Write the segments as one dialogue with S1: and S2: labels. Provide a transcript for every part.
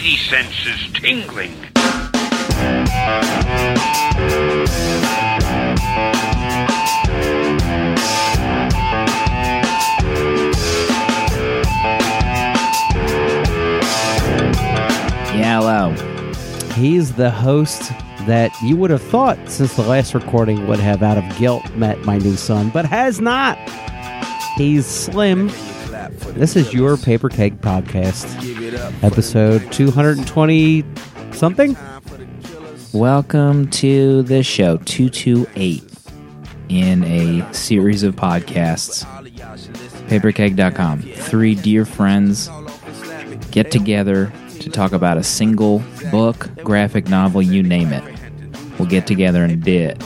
S1: spidey senses tingling.
S2: Yellow.
S3: He's the host that you would have thought since the last recording would have out of guilt met my new son, but has not. He's Slim. This is your Paper Keg Podcast, episode 220 something?
S2: Welcome to the show 228 in a series of podcasts. Paperkeg.com. Three dear friends get together to talk about a single book, graphic novel, you name it. We'll get together and do it.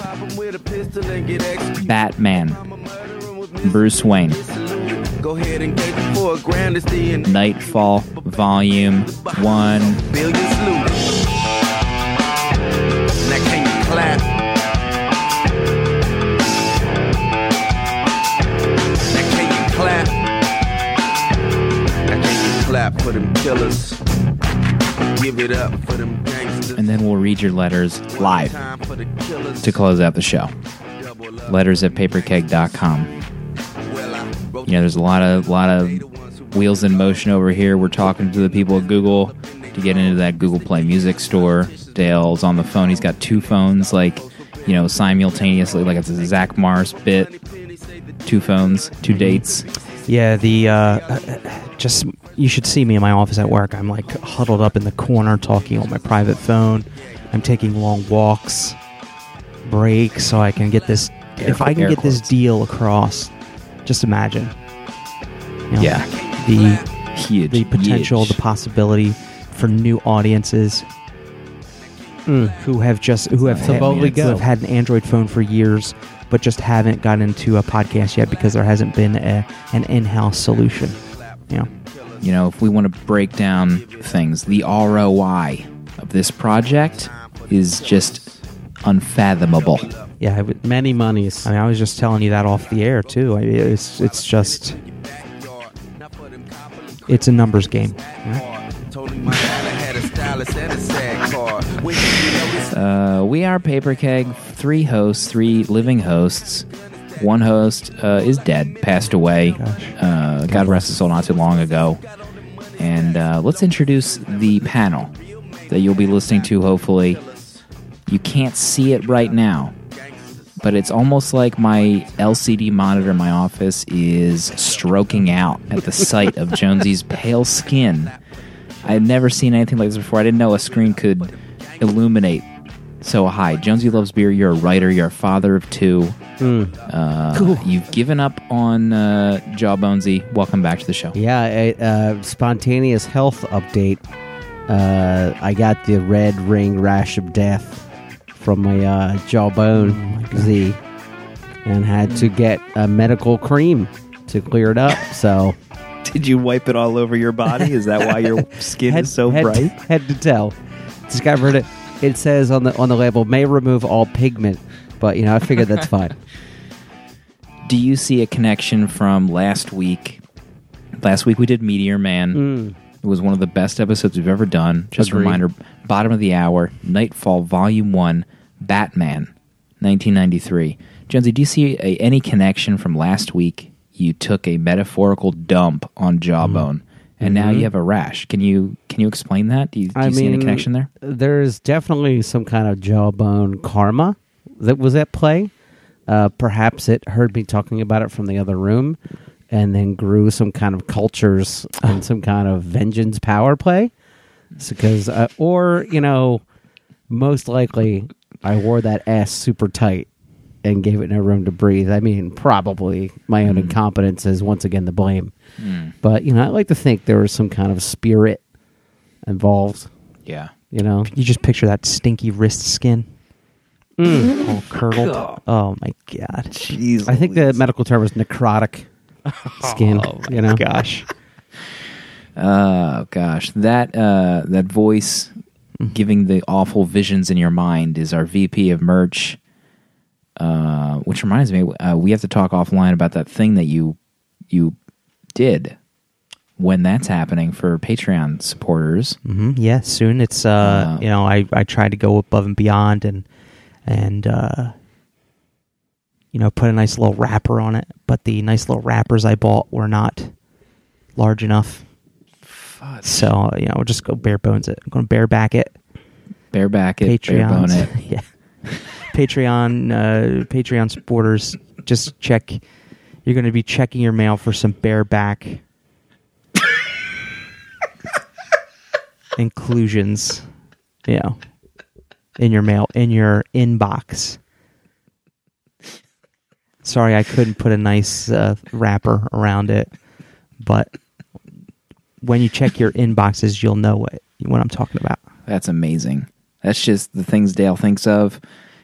S2: Batman. Bruce Wayne.
S4: Go ahead and get it for a grand it's the
S2: Nightfall, Volume 1.
S4: billion salute. Now can you clap? Now can you clap? Now can you clap for them killers? Give it up for them gangsters.
S2: And then we'll read your letters live
S4: Time for the killers.
S2: to close out the show. Letters at paperkeg.com. You know, there's a lot of lot of wheels in motion over here. We're talking to the people at Google to get into that Google Play Music store. Dale's on the phone. He's got two phones, like you know, simultaneously, like it's a Zack Morris bit. Two phones, two dates.
S3: Yeah, the uh, just you should see me in my office at work. I'm like huddled up in the corner talking on my private phone. I'm taking long walks, breaks, so I can get this. if I can
S2: air
S3: get this deal across, just imagine. You know,
S2: Yeah,
S3: the
S2: huge.
S3: the potential,
S2: huge.
S3: the possibility for new audiences mm. who have just who have,
S2: So
S3: had,
S2: boldly
S3: who have had an Android phone for years, but just haven't gotten into a podcast yet because there hasn't been a, an in-house solution. You know,
S2: you know, if we want to break down things, the ROI of this project is just unfathomable.
S3: Yeah, it would-
S5: Many monies.
S3: I mean, I was just telling you that off the air too. I mean, it's it's just it's a numbers game. you know?
S4: Told him my dad had a stylist and a sad car. When did you know this
S2: Uh, we are Paper Keg, three hosts, three living hosts. One host uh, is dead, passed away. Uh, God rest his soul, not too long ago. And uh, let's introduce the panel that you'll be listening to, hopefully. You can't see it right now, but it's almost like my LCD monitor in my office is stroking out at the sight of Jonesy's pale skin. I've never seen anything like this before. I didn't know a screen could illuminate so high. Jonesy loves beer. You're a writer. You're a father of two. Uh, You've given up on uh, Jawbonesy. Welcome back to the show.
S3: Yeah, a, uh, spontaneous health update. Uh, I got the red ring rash of death from my uh, jawbone Z, and had to get a medical cream to clear it up. So
S6: Did you wipe it all over your body? Is that why your skin
S3: head,
S6: is so
S3: head,
S6: bright?
S3: Head to toe. Discovered it. It says on the on the label may remove all pigment, but you know I figured that's fine.
S2: Do you see a connection from last week? Last week we did Meteor Man. It was one of the best episodes we've ever done. Just
S3: Agreed.
S2: a reminder bottom of the hour, Nightfall, Volume 1, Batman, 1993. Jonesy, do you see a, any connection from last week? You took a metaphorical dump on Jawbone, and now you have a rash. Can you can you explain that? Do you, do you see any connection there?
S3: There's definitely some kind of jawbone karma that was at play. Uh, perhaps it heard me talking about it from the other room, and then grew some kind of cultures and some kind of vengeance power play. Because, uh, or you know, most likely I wore that ass super tight and gave it no room to breathe. I mean, probably my own incompetence is once again the blame. But you know, I like to think there was some kind of spirit involved.
S2: Yeah.
S3: You know,
S5: You just picture that stinky wrist skin. Mm. All curdled.
S3: oh my god!
S6: Jeez,
S3: I think the medical term is necrotic skin. you know,
S5: Gosh.
S2: Oh gosh, that uh, that voice giving the awful visions in your mind is our VP of merch. Uh, which reminds me, uh, we have to talk offline about that thing that you you did. when that's happening for Patreon supporters.
S5: hmm Yeah, soon. It's uh,
S2: Uh,
S5: you know, I I try to go above and beyond and and uh, you know, put a nice little wrapper on it. But the nice little wrappers I bought were not large enough. So you know, we'll just go bare bones it. I'm going to bareback it.
S2: Bareback it,
S5: Patreon.
S2: it.
S5: yeah. Patreon uh, Patreon supporters, just check. You're going to be checking your mail for some bareback inclusions. You know, in your mail, in your inbox. Sorry, I couldn't put a nice uh, wrapper around it, but when you check your inboxes, you'll know what what I'm talking about.
S2: That's amazing. That's just the things Dale thinks of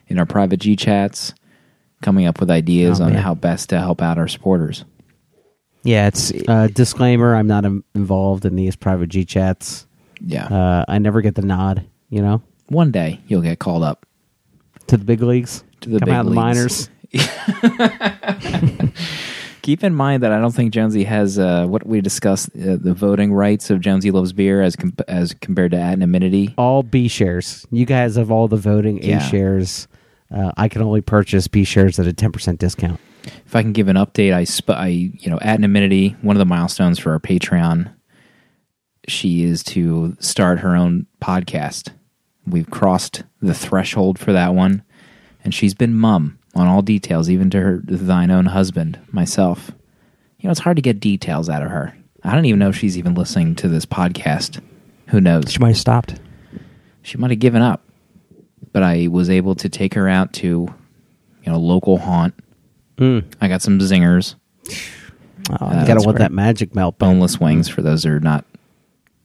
S2: in our private G chats, coming up with ideas
S5: Oh,
S2: on
S5: man.
S2: how best to help out our supporters.
S5: Yeah, it's
S3: Uh, disclaimer: I'm not im- involved in these private G chats.
S2: Yeah.
S3: Uh, I never get the nod. You know,
S2: One day you'll get called up
S3: to the big leagues.
S2: to the
S3: Come
S2: big
S3: out of the minors.
S2: Keep in mind that I don't think Jonesy has uh, what we discussed uh, the voting rights of Jonesy loves beer as com- as compared to anonymity.
S3: All B shares. You guys have all the voting A
S2: Yeah.
S3: shares. Uh, I can only purchase B shares at a 10% discount.
S2: If I can give an update, I, sp- I you know anonymity one of the milestones for our Patreon. She is to start her own podcast. We've crossed the threshold for that one, and she's been mum on all details, even to her thine own husband, myself. You know, it's hard to get details out of her. I don't even know if she's even listening to this podcast. Who knows?
S5: she might have stopped.
S2: she might have given up. But I was able to take her out to, you know, local haunt. I got some zingers,
S5: Oh,
S2: Uh,
S3: you gotta want that magic melt.
S2: boneless wings for those that are not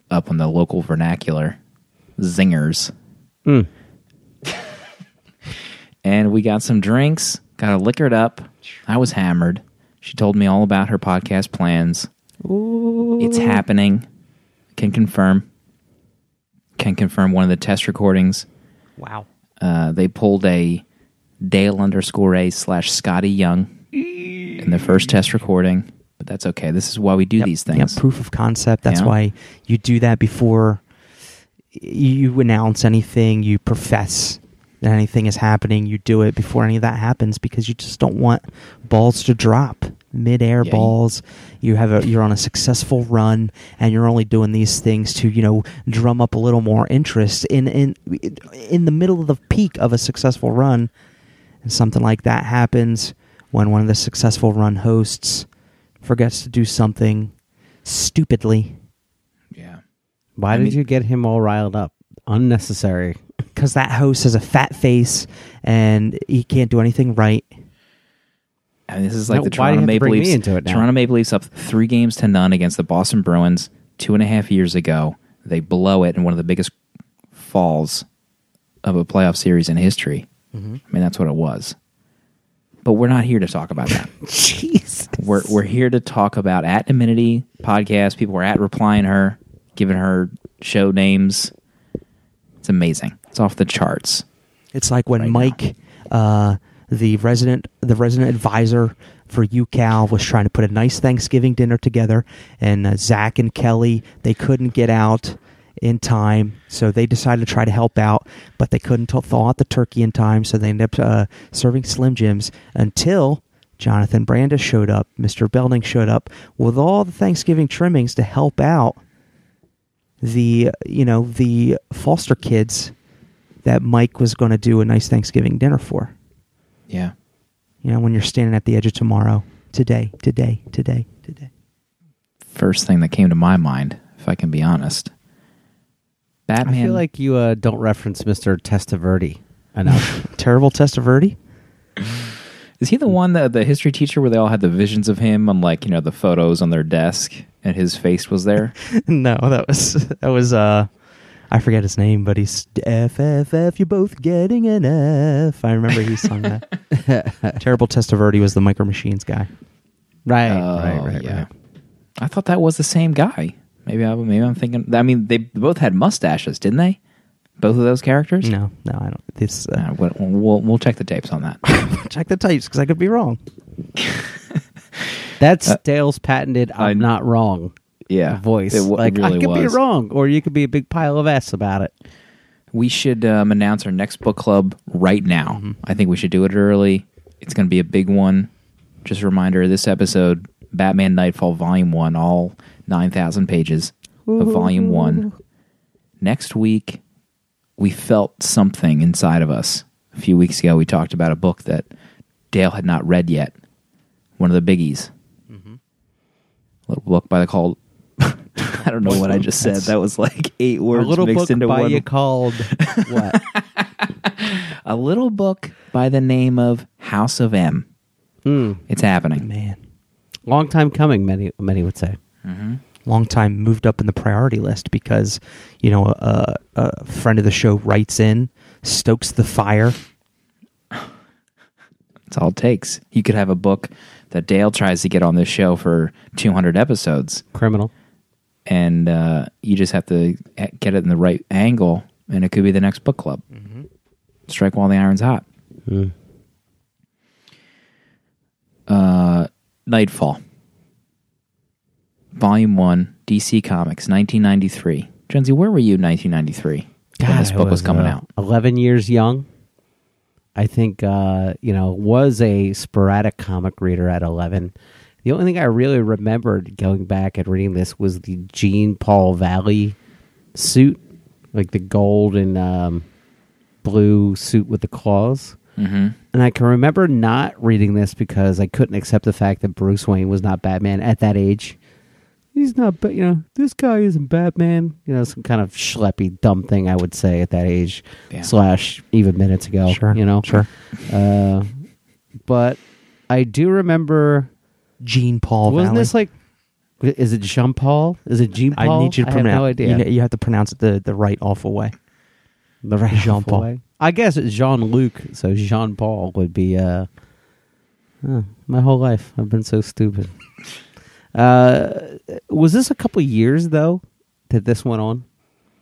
S2: up on the local vernacular. Zingers.
S3: Mm.
S2: And we got some drinks, got her liquored up. I was hammered. She told me all about her podcast plans. It's happening. Can confirm. Can confirm one of the test recordings.
S5: wow.
S2: Uh, they pulled a Dale underscore A slash Scotty Young in the first test recording, but that's okay. This is why we do
S5: Yep,
S2: these
S5: yep,
S2: things.
S5: proof of concept. That's
S2: Yeah.
S5: why you do that before you announce anything. You profess that anything is happening. You do it before any of that happens because you just don't want balls to drop midair
S2: Yeah,
S5: balls. You have a you're on a successful run, and you're only doing these things to you know drum up a little more interest in in in the middle of the peak of a successful run. And something like that happens when one of the successful run hosts forgets to do something stupidly
S2: Yeah.
S3: Why
S2: I
S3: did
S2: mean-
S3: you get him all riled up? Unnecessary.
S5: Because that host has a fat face and he can't do anything right.
S2: I mean, this is like
S3: No,
S2: the Toronto
S3: you have to
S2: Maple Leafs.
S3: into it now?
S2: Toronto Maple Leafs up three games to none against the Boston Bruins two and a half years ago. They blow it in one of the biggest falls of a playoff series in history.
S3: Mm-hmm.
S2: I mean, that's what it was. But we're not here to talk about that.
S5: Jeez.
S2: We're we're here to talk about at Amenity podcast. People were at replying her, giving her show names. It's amazing. It's off the charts.
S5: It's like when
S2: Right
S5: Mike, uh, the resident, the resident advisor for UCal, was trying to put a nice Thanksgiving dinner together, and uh, Zach and Kelly they couldn't get out in time, so they decided to try to help out, but they couldn't t- thaw out the turkey in time, so they ended up uh, serving Slim Jims until. Jonathan Brandis showed up. Mr. Belding showed up with all the Thanksgiving trimmings to help out the you know the foster kids that Mike was going to do a nice Thanksgiving dinner for.
S2: Yeah.
S5: You know, when you're standing at the edge of tomorrow, today, today, today, today.
S2: First thing that came to my mind, if I can be honest. Batman.
S3: I feel like you uh, don't reference Mr. Testaverde enough.
S5: Terrible Testaverde.
S2: Is he the one that the history teacher where they all had the visions of him on like, you know, the photos on their desk and his face was there?
S5: no, that was that was uh, I forget his name, but he's F F F. You're both getting an F. I remember he sung that. Terrible Testaverde was the Micro Machines guy.
S3: right,
S2: Oh,
S3: right, right,
S2: yeah.
S3: right.
S2: I thought that was the same guy. Maybe I maybe I'm thinking I mean they both had mustaches, didn't they? Both of those characters?
S5: No, no, I don't. This
S2: Uh,
S5: uh,
S2: we'll, we'll we'll check the tapes on that.
S5: check the tapes because I could be wrong.
S3: That's Dale's patented. I'm
S2: I-
S3: not wrong.
S2: Yeah,
S3: voice.
S2: It, wa-
S3: like
S2: it really
S3: I could be wrong, or you could be a big pile of s about it.
S2: We should um, announce our next book club right now.
S3: Mm-hmm.
S2: I think we should do it early. It's going to be a big one. Just a reminder: this episode, Batman Nightfall Volume One, all nine thousand pages of Volume One. Next week, we felt something inside of us. A few weeks ago, we talked about a book that Dale had not read yet. One of the biggies.
S3: Mm-hmm.
S2: A little book by the called. I don't know what I just said. That was like eight
S3: A
S2: words
S3: little
S2: mixed
S3: book
S2: into
S3: by
S2: one.
S3: you called what?
S2: a little book by the name of House of M.
S3: Hmm.
S2: It's happening.
S5: Man,
S3: Long time coming. Many many would say.
S5: long time moved up in the priority list because you know a, a friend of the show writes in, stokes the fire.
S2: That's all it takes. You could have a book that Dale tries to get on this show for 200 episodes,
S3: Criminal.
S2: And uh, you just have to get it in the right angle, and it could be the next book club. Strike while the iron's hot.
S3: Hmm.
S2: Uh, Nightfall, Volume One, DC Comics, 1993. Jonesy, where were you in 1993 when this
S3: I
S2: book was, coming
S3: uh,
S2: out?
S3: Eleven years young. I think uh, you know was a sporadic comic reader at eleven. The only thing I really remembered going back and reading this was the Jean Paul Valley suit, like the gold and um, blue suit with the claws.
S2: Mm-hmm.
S3: And I can remember not reading this because I couldn't accept the fact that Bruce Wayne was not Batman at that age. He's not, but you know, this guy isn't Batman. You know, some kind of schleppy, dumb thing I would say at that age,
S2: Yeah.
S3: slash even minutes ago.
S5: Sure,
S3: you know,
S5: sure.
S3: Uh, but I do remember.
S5: Jean Paul.
S3: wasn't
S5: Valley.
S3: this like? Is it Jean Paul? Is it Jean
S5: I
S3: Paul?
S5: need you to
S3: I have
S5: pronounce.
S3: no idea.
S5: You, know- you have to pronounce it the the right awful way.
S3: The right
S5: Jean Paul.
S3: way. I guess it's Jean Luc, so Jean Paul would be. Uh, oh, my whole life, I've been so stupid. Uh, was this a couple years though that this went on?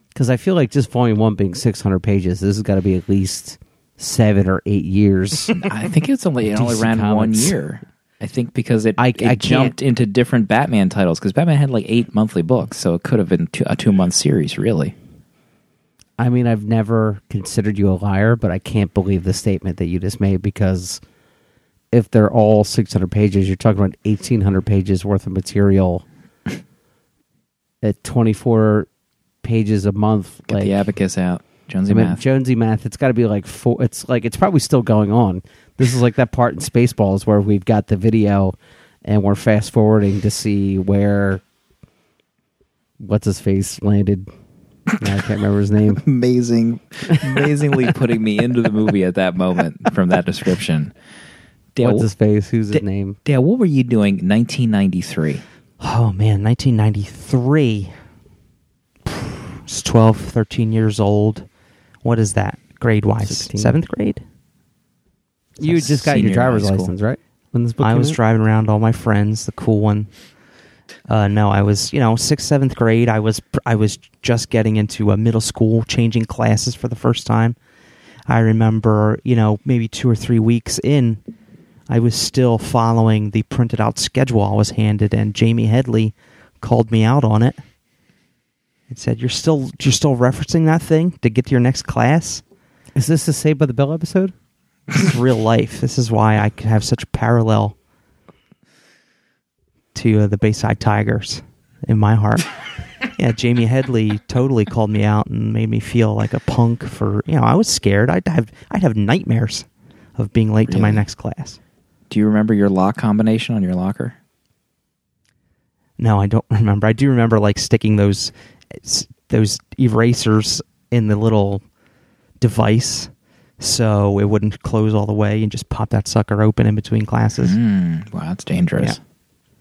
S3: Because I feel like just volume one being six hundred pages, this has got to be at least seven or eight years.
S2: I think it's only it only
S3: DC
S2: ran one year. I think because it
S3: I-
S2: it
S3: I
S2: jumped into different Batman titles because Batman had like eight monthly books, so it could have been two, a two month series really.
S3: I mean, I've never considered you a liar, but I can't believe the statement that you just made because if they're all 600 pages, you're talking about 1,800 pages worth of material at 24 pages a month.
S2: Get
S3: like,
S2: the abacus out, Jonesy
S3: I mean,
S2: math.
S3: Jonesy math, it's got to be like four. It's like, it's probably still going on. This is like that part in Spaceballs where we've got the video and we're fast forwarding to see where, what's his face landed. I can't remember his name.
S2: Amazing, amazingly putting me into the movie at that moment from that description. Dale,
S3: What's his face? Who's his name?
S2: Dale, what were you doing 1993?
S5: Oh man, 1993. It's 12, 13 years old. What is that grade wise?
S3: 16.
S5: Seventh grade.
S3: You just got your
S2: senior in high
S3: driver's
S2: school.
S3: license, right? When this book
S5: I
S3: came
S5: was
S3: out?
S5: driving around all my friends, the cool one. Uh, no, I was, you know, sixth, seventh grade. I was, I was just getting into a middle school, changing classes for the first time. I remember, you know, maybe two or three weeks in, I was still following the printed out schedule I was handed, and Jamie Headley called me out on it and said, "You're still, you're still referencing that thing to get to your next class."
S3: Is this the Saved by the Bell episode?
S5: This is real life. This is why I can have such a parallel to uh, the Bayside Tigers in my heart. yeah, Jamie Headley totally called me out and made me feel like a punk for you know I was scared. I'd have I'd have nightmares of being late to my next class.
S2: Do you remember your lock combination on your locker?
S5: No, I don't remember. I do remember like sticking those those erasers in the little device so it wouldn't close all the way and just pop that sucker open in between classes.
S2: Mm, wow, that's dangerous.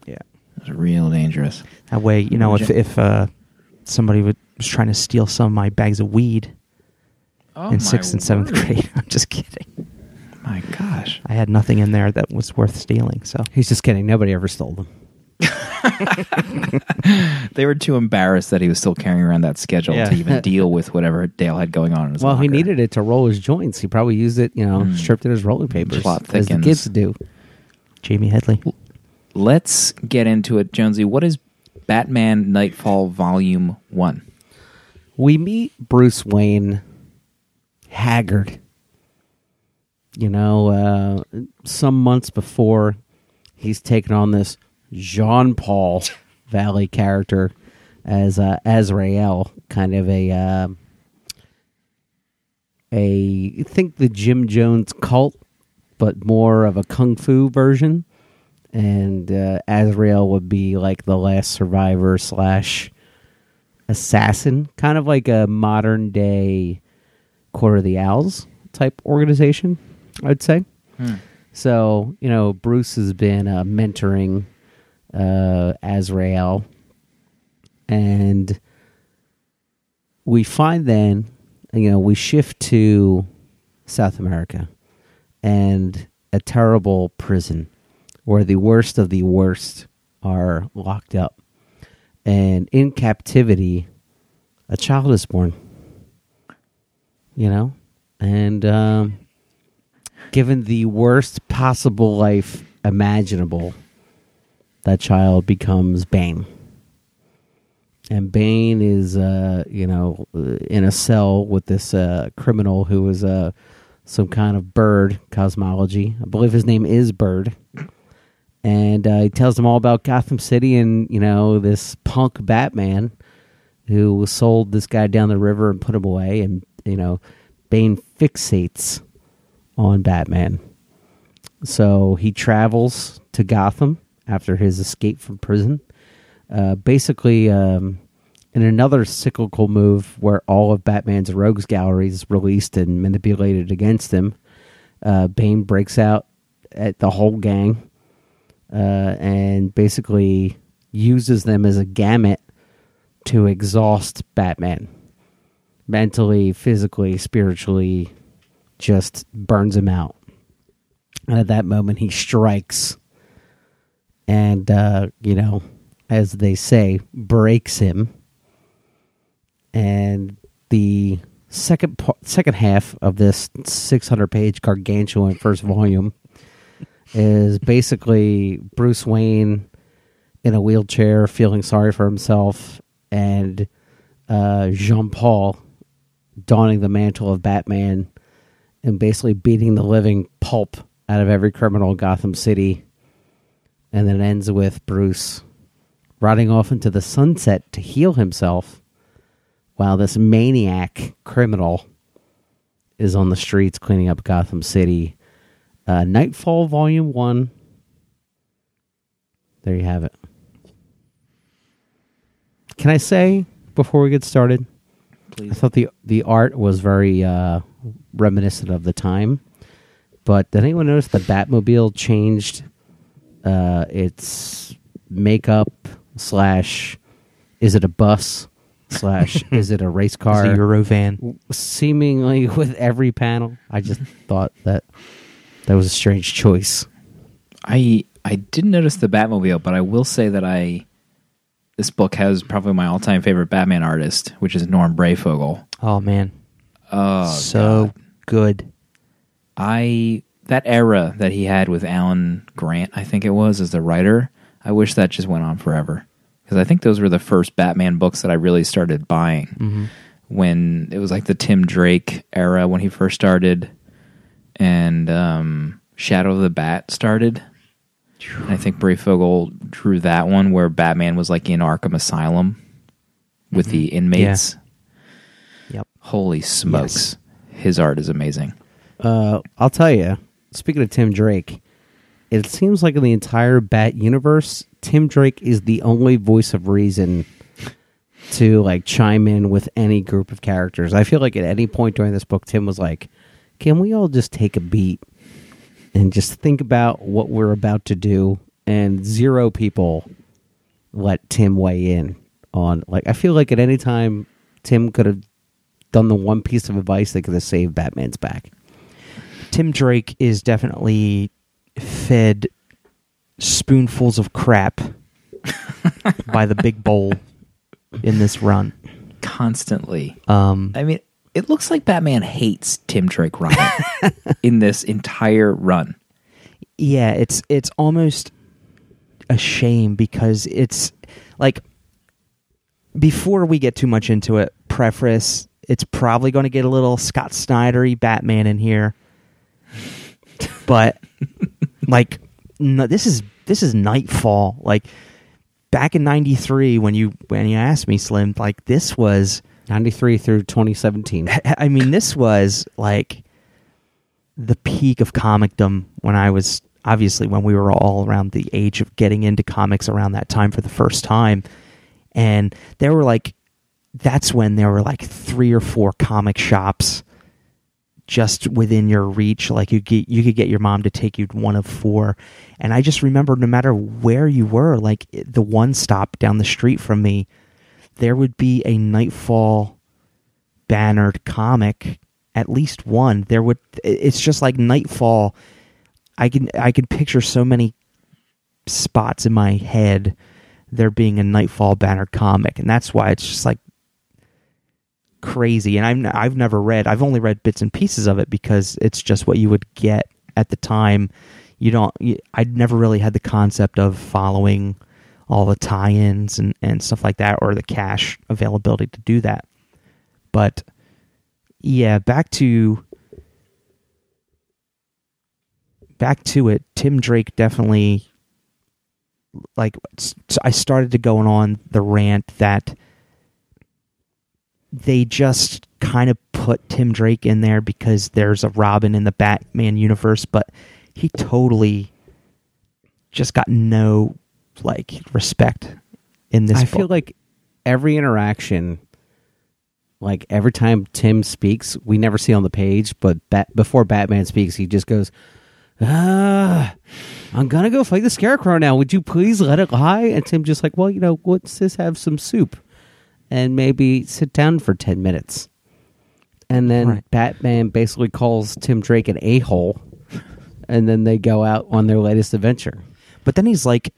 S5: Yeah. yeah.
S2: That's real dangerous.
S5: That way, you know,
S2: Would
S5: if
S2: you-
S5: if uh, somebody was trying to steal some of my bags of weed
S2: Oh
S5: in sixth and seventh grade, I'm just kidding.
S2: My gosh.
S5: I had nothing in there that was worth stealing. So
S3: He's just kidding. Nobody ever stole them.
S2: They were too embarrassed that he was still carrying around that schedule
S3: Yeah.
S2: to even deal with whatever Dale had going on in his
S3: Well, he needed it to roll his joints. He probably used it, you know,
S2: Mm.
S3: stripped it as rolling papers,
S2: Plot
S3: as the
S2: thickens.
S3: kids do.
S5: Jamie Headley.
S2: Let's get into it, Jonesy. What is Batman Nightfall Volume 1.
S3: we meet Bruce Wayne haggard. You know, uh, some months before he's taken on this Jean Paul Valley character as uh, Azrael, kind of a uh, a think the Jim Jones cult, but more of a kung fu version. And uh, Azrael would be like the last survivor slash assassin, kind of like a modern day Court of the Owls type organization, I'd say. So, you know, Bruce has been uh, mentoring uh, Azrael, and we find then, you know, we shift to South America and a terrible prison where the worst of the worst are locked up. And in captivity, a child is born. You know? And um, given the worst possible life imaginable, that child becomes Bane. And Bane is, uh, you know, uh, in a cell with this uh, criminal who is uh, some kind of bird cosmology. I believe his name is Bird. And uh, he tells them all about Gotham City and, you know, this punk Batman who sold this guy down the river and put him away. And, you know, Bane fixates on Batman. So he travels to Gotham after his escape from prison. Uh, basically, um, in another cyclical move where all of Batman's rogues gallery is released and manipulated against him, uh, Bane breaks out at the whole gang uh, and basically uses them as a gamut to exhaust Batman mentally, physically, spiritually, just burns him out. And at that moment, he strikes and, uh, you know, as they say, breaks him. And the second pa- second half of this 600 page gargantuan first volume is basically Bruce Wayne in a wheelchair feeling sorry for himself and uh, Jean Paul donning the mantle of Batman and basically beating the living pulp out of every criminal in Gotham City. And then it ends with Bruce riding off into the sunset to heal himself while this maniac criminal is on the streets cleaning up Gotham City. Uh, Nightfall Volume 1. There you have it. Can I say before we get started? I thought the the art was very uh, reminiscent of the time. But did anyone notice the Batmobile changed uh, its makeup slash is it a bus slash is it a race
S5: It's
S3: car?
S5: a Eurovan.
S3: Seemingly with every panel. I just thought that that was a strange choice.
S2: I I didn't notice the Batmobile, but I will say that I this book has probably my all-time favorite Batman artist, which is Norm Breyfogle.
S5: Oh man,
S2: Oh,
S5: so good.
S2: I that era that he had with Alan Grant, I think it was as the writer. I wish that just went on forever because I think those were the first Batman books that I really started buying when it was like the Tim Drake era when he first started, and um, Shadow of the Bat started. And I think Breyfogle drew that one where Batman was like in Arkham Asylum with the inmates.
S5: Yep.
S2: Holy smokes, his art is amazing.
S3: Uh, I'll tell you. Speaking of Tim Drake, it seems like in the entire Bat universe, Tim Drake is the only voice of reason to like chime in with any group of characters. I feel like at any point during this book, Tim was like, "Can we all just take a beat and just think about what we're about to do?" And zero people let Tim weigh in on. Like, I feel like at any time, Tim could have done the one piece of advice that could have saved Batman's back.
S5: Tim Drake is definitely fed spoonfuls of crap by the big bowl in this run.
S2: Constantly.
S5: Um,
S2: I mean, it looks like Batman hates Tim Drake Ryan in this entire run.
S5: yeah, it's it's almost a shame because it's like before we get too much into it, preface it's probably going to get a little Scott Snydery Batman in here, but like no, this is this is Nightfall. Like back in '93 when you when you asked me, Slim, like this was.
S3: 93 through 2017.
S5: I mean, this was like the peak of comicdom when I was obviously when we were all around the age of getting into comics around that time for the first time. And there were like, that's when there were like three or four comic shops just within your reach. Like you get, you could get your mom to take you one of four. And I just remember no matter where you were, like eh, the one stop down the street from me, there would be a Nightfall bannered comic at least one there would it's just like nightfall i can i can picture so many spots in my head there being a nightfall banner comic and that's why it's just like crazy. And i'm i've never read i've only read bits and pieces of it because it's just what you would get at the time. You don't you, i'd never really had the concept of following all the tie-ins and, and stuff like that or the cash availability to do that. But yeah back to back to it tim drake definitely like I started to going on the rant that they just kind of put tim drake in there because there's a robin in the batman universe but he totally just got no like respect in this
S3: I
S5: book.
S3: feel like every interaction, like every time Tim speaks, we never see on the page, but bat- before Batman speaks, he just goes, "Ah, I'm gonna go fight the Scarecrow now. Would you please let it lie?" And Tim just like, "Well, you know, let's just have some soup and maybe sit down for ten minutes." And then
S5: Right.
S3: Batman basically calls Tim Drake an a hole, and then they go out on their latest adventure.
S5: But then he's like,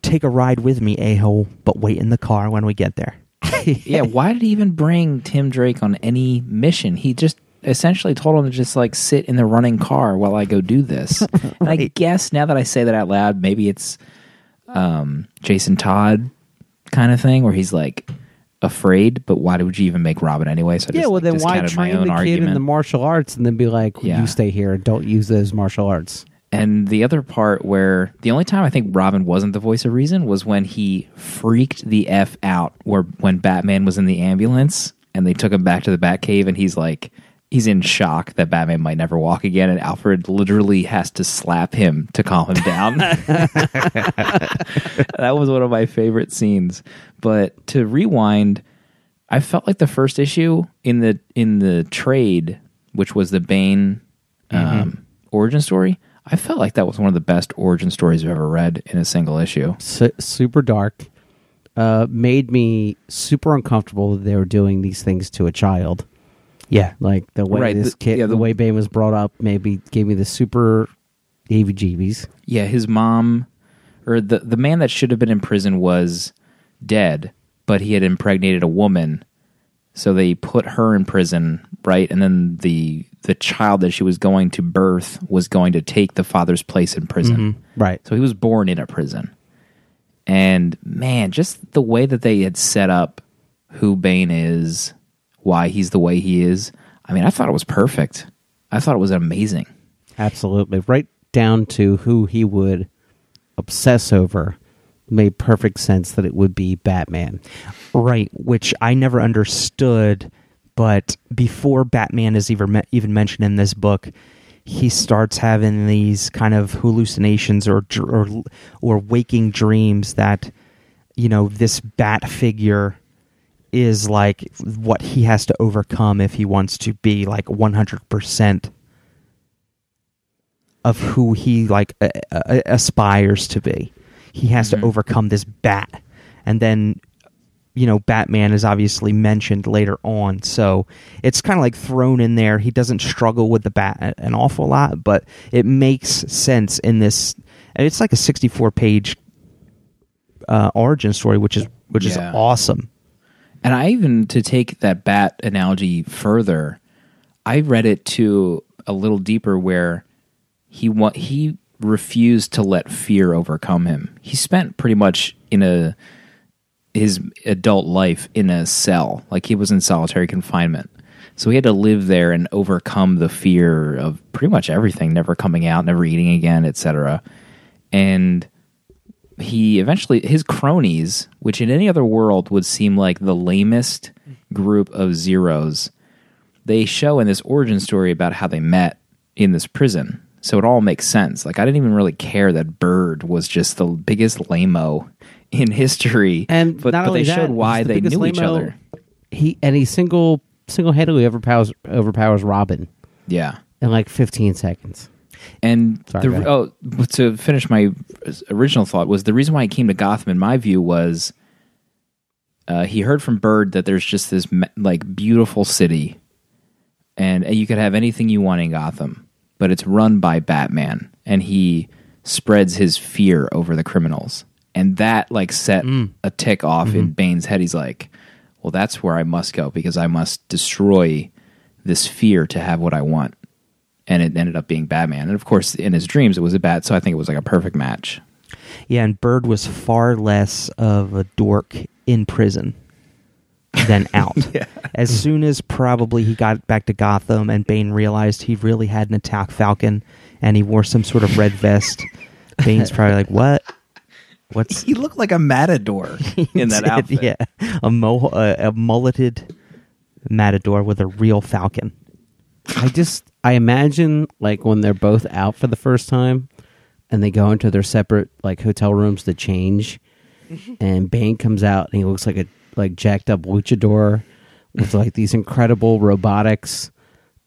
S5: "Take a ride with me, a hole, but wait in the car when we get there."
S2: yeah, why did he even bring Tim Drake on any mission? He just essentially told him to just like sit in the running car while I go do this. And I guess now that I say that out loud, maybe it's um, Jason Todd kind of thing where he's like afraid, but why would you even make Robin anyway? So I
S3: yeah,
S2: just,
S3: well, then why train
S2: own
S3: the kid
S2: argument.
S3: in the martial arts and then be like,
S2: Yeah.
S3: you stay here and don't use those martial arts?
S2: And the other part where the only time I think Robin wasn't the voice of reason was when he freaked the F out where when Batman was in the ambulance and they took him back to the Batcave and he's like he's in shock that Batman might never walk again and Alfred literally has to slap him to calm him down. that was one of my favorite scenes. But to rewind, I felt like the first issue in the in the trade, which was the Bane um, origin story, I felt like that was one of the best origin stories I've ever read in a single issue.
S3: Su- super dark. Uh, made me super uncomfortable that they were doing these things to a child.
S5: Yeah,
S3: Like the way
S2: Right,
S3: this
S2: the-
S3: kid,
S2: yeah,
S3: the,
S2: the-
S3: way Bane was brought up, maybe gave me the super heebie-jeebies.
S2: Yeah, his mom or the the man that should have been in prison was dead, but he had impregnated a woman. So they put her in prison, right? And then the the child that she was going to birth was going to take the father's place in prison. Mm-hmm.
S3: Right.
S2: So he was born in a prison. And man, just the way that they had set up who Bane is, why he's the way he is. I mean, I thought it was perfect. I thought it was amazing.
S3: Absolutely. Right down to who he would obsess over made perfect sense that it would be Batman.
S5: right. Which I never understood, but before Batman is even me- even mentioned in this book, he starts having these kind of hallucinations or or or waking dreams that you know this bat figure is like what he has to overcome if he wants to be like 100% of who he like a- a- aspires to be. He has to overcome this bat. And then you know Batman is obviously mentioned later on. So it's kind of like thrown in there. He doesn't struggle with the bat an awful lot, but it makes sense in this and it's like a 64 page uh, origin story which is which
S2: Yeah.
S5: is awesome.
S2: And I even to take that bat analogy further, I read it to a little deeper where he wa- he refused to let fear overcome him. He spent pretty much in a his adult life in a cell, like he was in solitary confinement. So he had to live there and overcome the fear of pretty much everything, never coming out, never eating again, etc. And he eventually his cronies, which in any other world would seem like the lamest group of zeros, they show in this origin story about how they met in this prison. So it all makes sense. Like I didn't even really care that Bird was just the biggest lameo in history,
S3: And
S2: but, but they showed why
S3: the
S2: they knew each other.
S3: He and he single single handedly overpowers overpowers Robin
S2: Yeah.
S3: in like 15 seconds.
S2: And
S3: Sorry,
S2: the, oh, but to finish my original thought was the reason why he came to Gotham, in my view, was uh, he heard from Bird that there's just this like beautiful city, and uh, you could have anything you want in Gotham, but it's run by Batman, and he spreads his fear over the criminals, and that like set mm. a tick off in mm-hmm. Bane's head. He's like, "Well, that's where I must go because I must destroy this fear to have what I want." And it ended up being Batman. And of course, in his dreams, it was a bat. So I think it was like a perfect match.
S5: Yeah, and Bird was far less of a dork in prison than out. yeah. As soon as probably he got back to Gotham and Bane realized he really had an attack Falcon and he wore some sort of red vest, Bane's probably like, "What? What's
S6: He looked like a matador in that
S5: did,
S6: outfit.
S5: Yeah, a mo uh, a mulleted matador with a real Falcon."
S3: I just I imagine like when they're both out for the first time and they go into their separate like hotel rooms to change mm-hmm. and Bane comes out and he looks like a like jacked up luchador with like these incredible robotics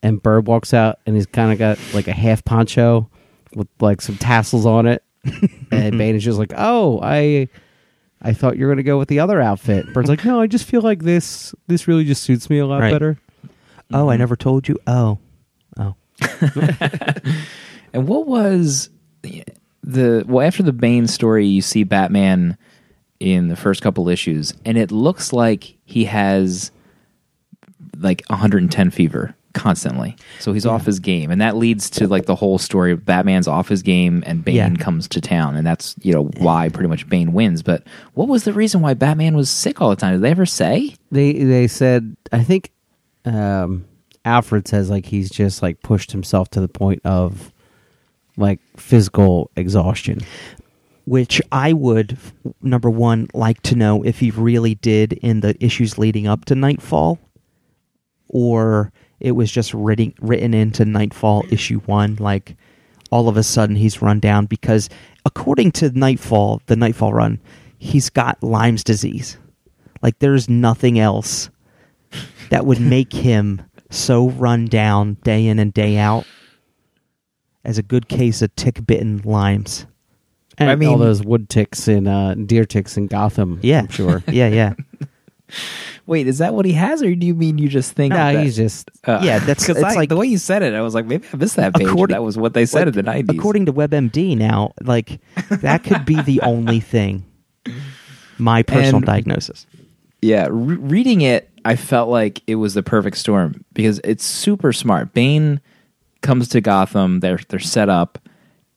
S3: and Bird walks out and he's kind of got like a half poncho with like some tassels on it. And Bane is just like oh I I thought you were going to go with the other outfit. Bird's like no I just feel like this this really just suits me a lot
S5: Right.
S3: better
S5: Oh, I mm-hmm. never told you. Oh, oh.
S2: And what was the well after the Bane story? You see Batman in the first couple issues, and it looks like he has like 110 fever constantly. So he's off his game, and that leads to like the whole story of Batman's off his game, and Bane
S5: Yeah.
S2: comes to town, and that's you know why pretty much Bane wins. But what was the reason why Batman was sick all the time? Did they ever say?
S3: they they said I think um Alfred says like he's just like pushed himself to the point of like physical exhaustion.
S5: which I would number one like to know if he really did in the issues leading up to Nightfall, or it was just written written into Nightfall issue one. Like all of a sudden he's run down because according to Nightfall, the Nightfall run, he's got Lyme's disease. Like there's nothing else that would make him so run down day in and day out as a good case of tick bitten Lyme's.
S3: And
S2: I mean-
S3: all those wood ticks and uh, deer ticks in Gotham.
S5: Yeah,
S3: I'm sure.
S5: yeah, yeah.
S2: Wait, is that what he has, or do you mean you just think?
S3: no,
S2: that,
S3: he's just
S2: Uh,
S5: Yeah, that's-
S2: 'cause
S5: it's
S2: I-
S5: like-
S2: the way you said it. I was like, maybe I missed that page.
S5: According-
S2: that was what they said
S5: Like,
S2: in the nineties.
S5: According to WebMD now, like that could be the only thing. My personal
S2: And-
S5: diagnosis.
S2: Yeah, re- reading it, I felt like it was the perfect storm because it's super smart. Bane comes to Gotham, they're they're set up,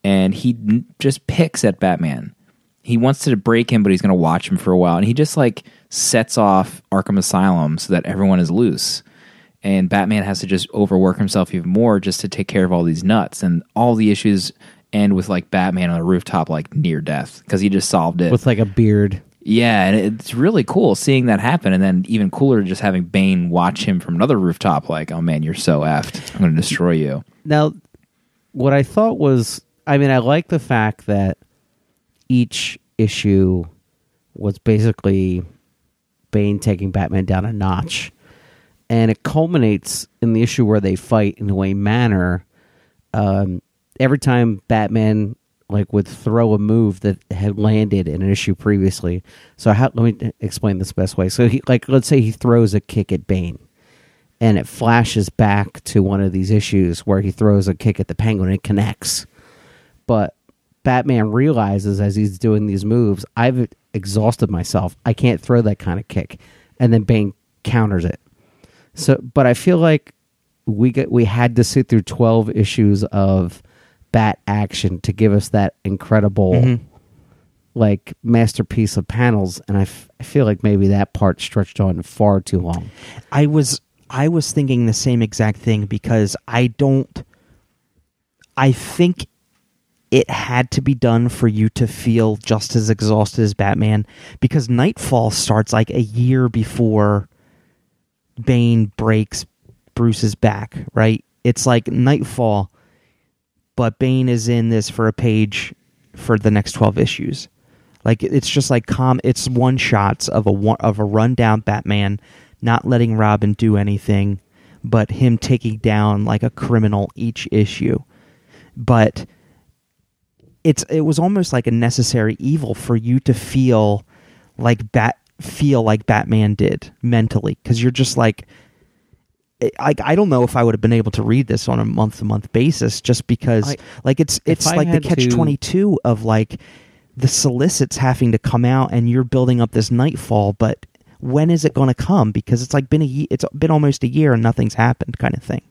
S2: and he n- just picks at Batman. He wants to break him, but he's going to watch him for a while, and he just like sets off Arkham Asylum so that everyone is loose. And Batman has to just overwork himself even more just to take care of all these nuts, and all the issues end with like Batman on the rooftop, like near death because he just solved it.
S3: with like a beard.
S2: Yeah, and it's really cool seeing that happen, and then even cooler just having Bane watch him from another rooftop, like, "Oh man, you're so effed! I'm going to destroy you."
S3: Now, what I thought was, I mean, I like the fact that each issue was basically Bane taking Batman down a notch, and it culminates in the issue where they fight in a way manner. Um, every time Batman like would throw a move that had landed in an issue previously. So how, let me explain this best way. So he like let's say he throws a kick at Bane and it flashes back to one of these issues where he throws a kick at the penguin and it connects. But Batman realizes as he's doing these moves, I've exhausted myself. I can't throw that kind of kick. And then Bane counters it. So but I feel like we get we had to sit through 12 issues of bat action to give us that incredible mm-hmm. like masterpiece of panels, and I, f- I feel like maybe that part stretched on far too long.
S5: I was I was thinking the same exact thing because I don't I think it had to be done for you to feel just as exhausted as Batman because Knightfall starts like a year before Bane breaks Bruce's back, right? It's like Knightfall but Bane is in this for a page for the next 12 issues. Like it's just like com it's one shots of a one, of a rundown Batman not letting Robin do anything but him taking down like a criminal each issue. But it's it was almost like a necessary evil for you to feel like bat feel like Batman did mentally cuz you're just like I, I don't know if I would have been able to read this on a month to month basis just because
S3: I-
S5: like it's it's like the catch
S3: to-
S5: 22 of like the solicits having to come out and you're building up this Knightfall but when is it going to come because it's like been a it's been almost a year and nothing's happened kind of thing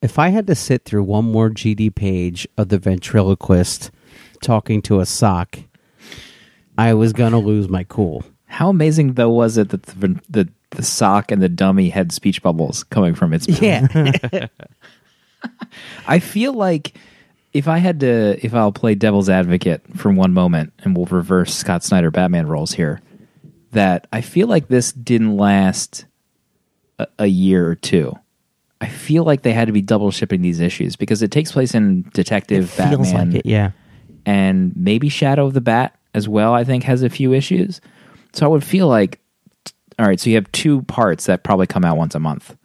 S3: If I had to sit through one more GD page of the ventriloquist talking to a sock, I was gonna lose my cool.
S2: How amazing though was it that the the, the sock and the dummy had speech bubbles coming from its mouth?
S3: Yeah,
S2: I feel like if I had to, if I'll play devil's advocate for one moment, and we'll reverse Scott Snyder Batman roles here, that I feel like this didn't last a, a year or two. I feel like they had to be double shipping these issues because it takes place in Detective
S5: feels
S2: Batman
S5: like it yeah
S2: and maybe Shadow of the Bat as well. I think has a few issues, so I would feel like, all right, so you have two parts that probably come out once a month.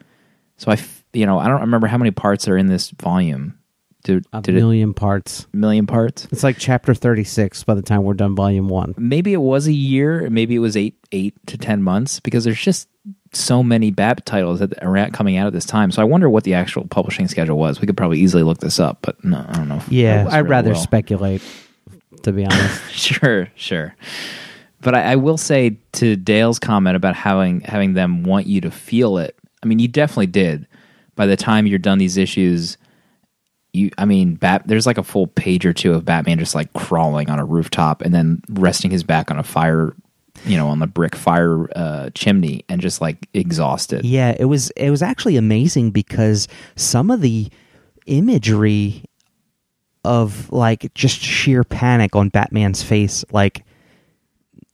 S2: So I, f- you know, I don't remember how many parts are in this volume. Did,
S3: a
S2: did it
S3: million parts.
S2: million parts?
S3: It's like chapter thirty six by the time we're done volume one.
S2: Maybe it was a year. Maybe it was eight, eight to ten months because there's just so many Bat titles that are coming out at this time. So I wonder what the actual publishing schedule was. We could probably easily look this up, but no, I don't know.
S5: Yeah.
S3: I'd
S2: really
S3: rather
S2: will.
S3: speculate, to be honest.
S2: sure, sure. But I, I will say to Dale's comment about having having them want you to feel it. I mean, you definitely did. By the time you're done these issues, you. I mean, Bat. There's like a full page or two of Batman just like crawling on a rooftop and then resting his back on a fire, you know, on the brick fire uh, chimney and just like exhausted.
S5: Yeah, it was it was actually amazing because some of the imagery of like just sheer panic on Batman's face like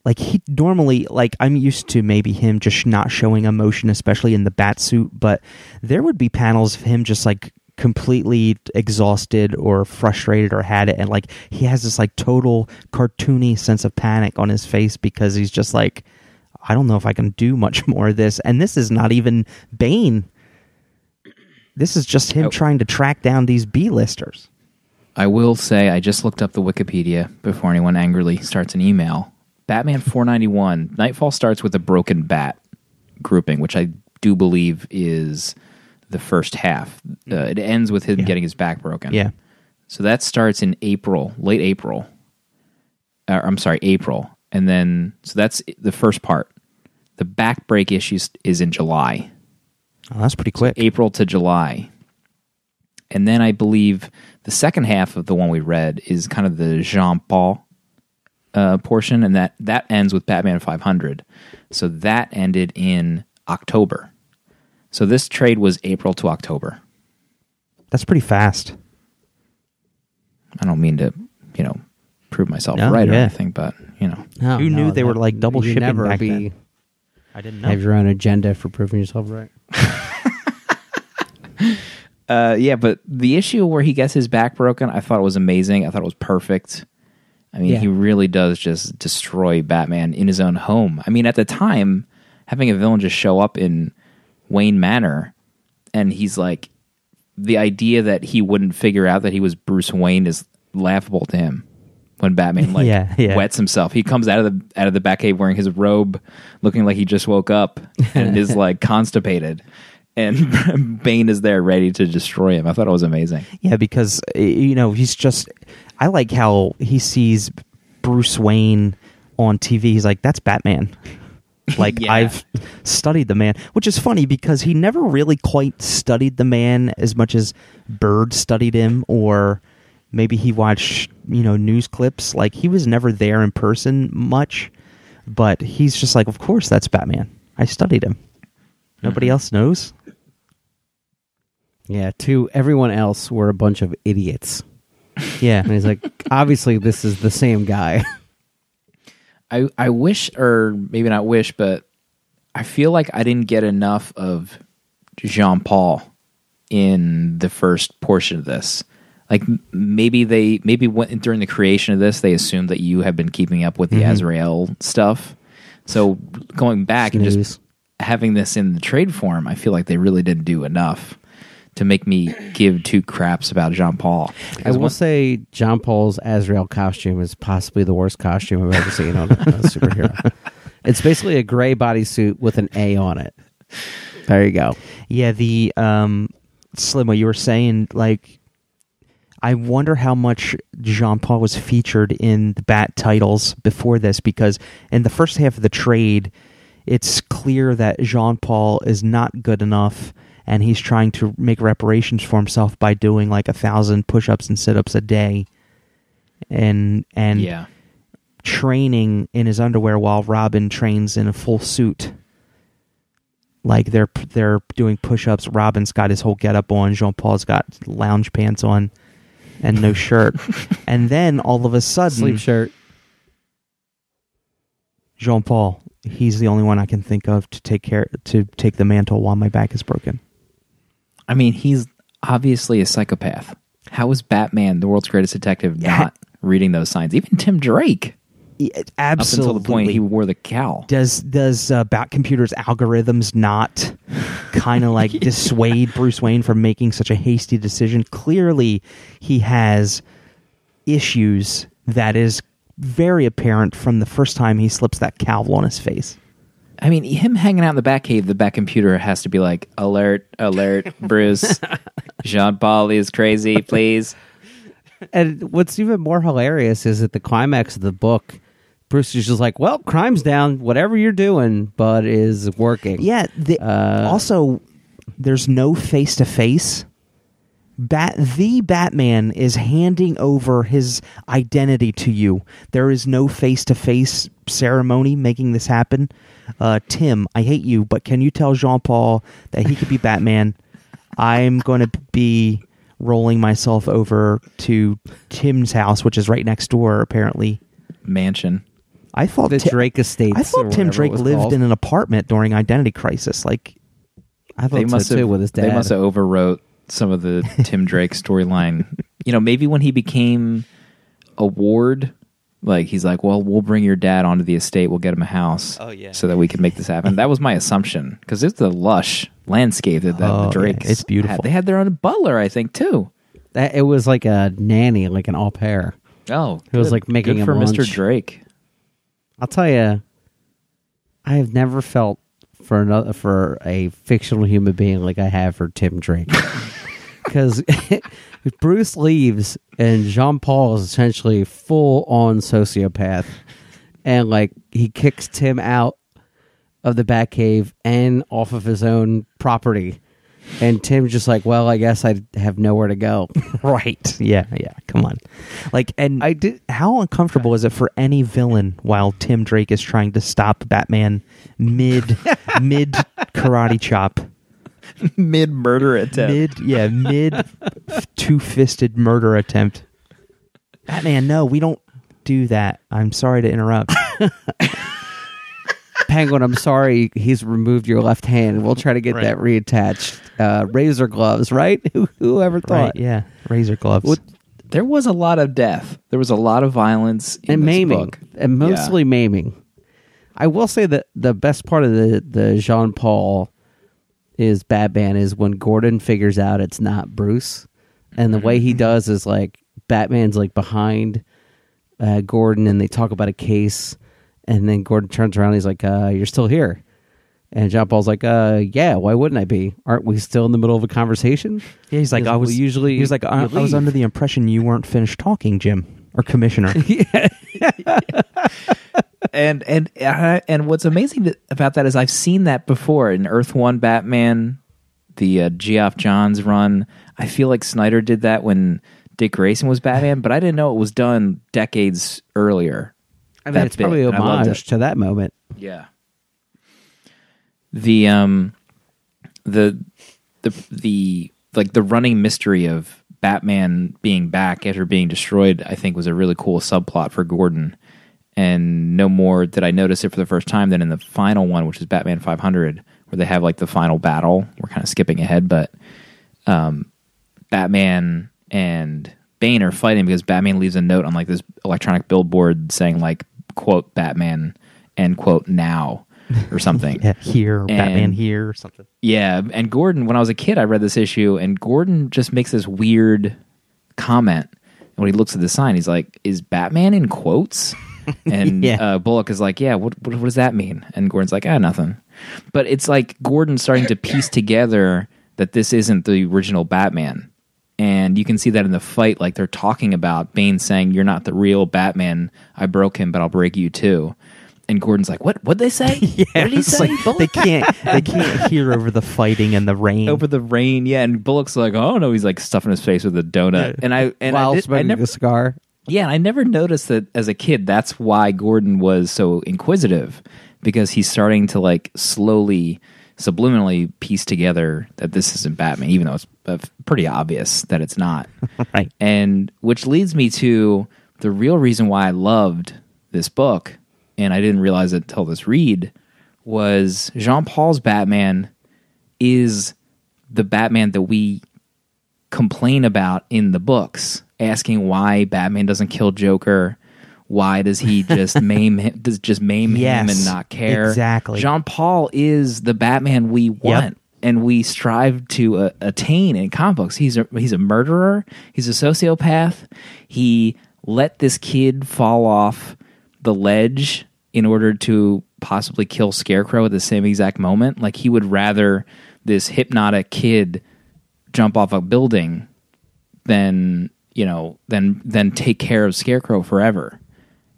S5: like he normally like I'm used to maybe him just not showing emotion especially in the bat suit but there would be panels of him just like completely exhausted or frustrated or had it and like he has this like total cartoony sense of panic on his face because he's just like I don't know if I can do much more of this. And this is not even Bane. This is just him
S2: Oh.
S5: trying to track down these B listers.
S2: I will say I just looked up the Wikipedia before anyone angrily starts an email. Batman 491 Knightfall starts with a broken bat grouping, which I do believe is the first half. Uh, it ends with him
S5: Yeah.
S2: getting his back broken.
S5: Yeah.
S2: So that starts in April, late April. Uh, I'm sorry, April. And then, so that's the first part. The back break issue is in July.
S5: Oh, that's pretty quick.
S2: April to July. And then I believe the second half of the one we read is kind of the Jean Paul uh, portion, and that, that ends with Batman 500. So that ended in October. So this trade was April to October.
S5: That's pretty fast.
S2: I don't mean to, you know, prove myself
S5: No,
S2: right or
S5: yeah.
S2: anything, but, you know.
S3: No,
S5: Who knew
S3: no,
S5: they were, like, double
S3: you
S5: shipping
S3: never
S5: back
S3: be,
S5: then? I didn't
S3: Have your own agenda for proving yourself right.
S2: Uh, yeah, but the issue where he gets his back broken, I thought it was amazing. I thought it was perfect. I mean,
S3: Yeah.
S2: he really does just destroy Batman in his own home. I mean, at the time, having a villain just show up in Wayne Manor and he's like, the idea that he wouldn't figure out that he was Bruce Wayne is laughable to him. When Batman like
S5: Yeah, yeah.
S2: wets himself, he comes out of the out of the Batcave wearing his robe, looking like he just woke up and is like constipated. And Bane is there ready to destroy him. I thought it was amazing.
S5: Yeah, because uh, you know he's just. I like how he sees Bruce Wayne on TV. He's like, "That's Batman." Like
S2: Yeah.
S5: I've studied the man, which is funny because he never really quite studied the man as much as Bird studied him, or maybe he watched you know news clips. Like he was never there in person much, but he's just like, of course that's Batman. I studied him. Nobody mm-hmm. else knows.
S3: Yeah, to everyone else, we're a bunch of idiots.
S5: Yeah,
S3: And he's like, obviously, this is the same guy.
S2: I I wish, or maybe not wish, but I feel like I didn't get enough of Jean Paul in the first portion of this. Like maybe they maybe when, during the creation of this, they assumed that you have been keeping up with the mm-hmm. Azrael stuff. So going back and just having this in the trade form, I feel like they really didn't do enough to make me give two craps about Jean Paul.
S3: I will say Jean Paul's Azrael costume is possibly the worst costume I've ever seen on a superhero. It's basically a gray bodysuit with an A on it. There you go.
S5: yeah. The um, Slim, what you were saying, like, I wonder how much Jean Paul was featured in the Bat titles before this, because in the first half of the trade, it's clear that Jean Paul is not good enough, and he's trying to make reparations for himself by doing like a thousand push-ups and sit-ups a day, and and
S2: yeah.
S5: training in his underwear while Robin trains in a full suit. Like they're they're doing push-ups. Robin's got his whole getup on. Jean Paul's got lounge pants on and no shirt. and then all of a sudden,
S3: Sleep shirt.
S5: Jean Paul, he's the only one I can think of to take care to take the mantle while my back is broken.
S2: I mean, he's obviously a psychopath. How is Batman, the world's greatest detective,
S5: Yeah.
S2: not reading those signs? Even Tim Drake,
S5: Yeah,
S2: up
S5: absolutely.
S2: until the point he wore the cowl.
S5: does does uh, Bat Computer's algorithms not kind of like dissuade Bruce Wayne from making such a hasty decision? Clearly, he has issues that is very apparent from the first time he slips that cowl on his face.
S2: I mean, him hanging out in the Batcave, the Bat computer has to be like, alert, alert, Bruce. Jean Paul is crazy, please.
S3: And what's even more hilarious is at the climax of the book, Bruce is just like, "Well, crime's down. Whatever you're doing, bud, is working."
S5: Yeah. The,
S3: Uh,
S5: also, there's no face to face. Bat the Batman is handing over his identity to you. There is no face to face ceremony making this happen. Uh, Tim, I hate you, but can you tell Jean Paul that he could be Batman? I'm going to be rolling myself over to Tim's house, which is right next door. Apparently,
S2: Mansion.
S5: I thought
S3: the
S5: Ti-
S3: Drake estate.
S5: I thought Tim Drake lived
S3: called.
S5: in an apartment during Identity Crisis. Like, I thought
S3: They so
S2: must
S3: too
S2: have
S3: with his dad.
S2: They must have overwrote some of the Tim Drake storyline. You know, maybe when he became a ward, like he's like, "Well, we'll bring your dad onto the estate. We'll get him a house,
S5: Oh, yeah.
S2: so that we can make this happen." that was my assumption because it's a lush landscape that, that
S5: Oh,
S2: the
S5: yeah.
S2: Drakes
S5: It's beautiful.
S2: had. They had their own butler, I think, too.
S3: That, it was like a nanny, like an au pair.
S2: Oh,
S3: It was
S2: good.
S3: like making
S2: good
S3: him
S2: for Mr.
S3: lunch.
S2: Drake.
S3: I'll tell you, I have never felt for another for a fictional human being like I have for Tim Drake. Because Bruce leaves and Jean Paul is essentially full on sociopath, and like he kicks Tim out of the Batcave and off of his own property. And Tim's just like, well, I guess I have nowhere to go.
S5: right. Yeah, yeah. Come on. Like, and
S3: I did.
S5: how uncomfortable is it for any villain while Tim Drake is trying to stop Batman mid mid karate chop?
S6: Mid murder attempt.
S5: Mid yeah, mid two fisted murder attempt. Batman, no, we don't do that. I'm sorry to interrupt.
S3: Penguin, I'm sorry he's removed your left hand. We'll try to get
S5: Right.
S3: that reattached. Uh, razor gloves, right? Who, whoever thought?
S5: right, yeah. Razor gloves.
S2: What- There was a lot of death. There was a lot of violence in
S3: And
S2: this
S3: maiming.
S2: book.
S3: And mostly maiming. I will say that the best part of the, the Jean Paul is Batman is when Gordon figures out it's not Bruce. And the way he does is like Batman's like behind uh, Gordon and they talk about a case. And then Gordon turns around and he's like, uh, You're still here. And Jean Paul's like, uh, yeah, why wouldn't I be? Aren't we still in the middle of a conversation?
S5: yeah, he's like, I was
S3: usually
S5: He was like, I, I was under the impression you weren't finished talking, Jim or Commissioner.
S2: and and uh, and what's amazing about that is I've seen that before in Earth One Batman, the uh, Geoff Johns run. I feel like Snyder did that when Dick Grayson was Batman, but I didn't know it was done decades earlier.
S3: I mean, it's
S2: bit,
S3: probably homage to that moment.
S2: Yeah. The um the the the like the running mystery of Batman being back after being destroyed, I think was a really cool subplot for Gordon. And no more did I notice it for the first time than in the final one, which is Batman 500, where they have like the final battle. We're kind of skipping ahead, but um, Batman and Bane are fighting because Batman leaves a note on like this electronic billboard saying like quote Batman end quote now or something.
S5: Yeah, here, or Batman here, or something.
S2: Yeah, and Gordon, when I was a kid, I read this issue, and Gordon just makes this weird comment. And when he looks at the sign, he's like, "Is Batman in quotes?" And
S5: Yeah.
S2: uh, Bullock is like, "Yeah, what, what what does that mean?" And Gordon's like, "Ah, nothing." But it's like Gordon starting to piece together that this isn't the original Batman, and you can see that in the fight. Like they're talking about Bane saying, "You're not the real Batman. I broke him, but I'll break you too." And Gordon's like, "What? What'd they say? what did he say?"
S5: like they can't they can't hear over the fighting and the rain.
S2: over the rain. Yeah, and Bullock's like, oh no, he's like stuffing his face with a donut. And I and
S3: while
S2: I, did, I
S3: smoking
S2: never,
S3: a cigar.
S2: yeah, and I never noticed that as a kid. That's why Gordon was so inquisitive because he's starting to like slowly, subliminally piece together that this isn't Batman, even though it's uh, pretty obvious that it's not.
S5: right.
S2: And which leads me to the real reason why I loved this book, and I didn't realize it until this read, was Jean Paul's Batman is the Batman that we complain about in the books, asking why Batman doesn't kill Joker. Why does he just maim him? Does just maim him and not care?
S5: exactly.
S2: Jean Paul is the Batman we want and we strive to uh, attain in comic books. He's a he's a murderer. He's a sociopath. He let this kid fall off the ledge in order to possibly kill Scarecrow at the same exact moment. Like he would rather this hypnotic kid jump off a building than you know than than take care of Scarecrow forever.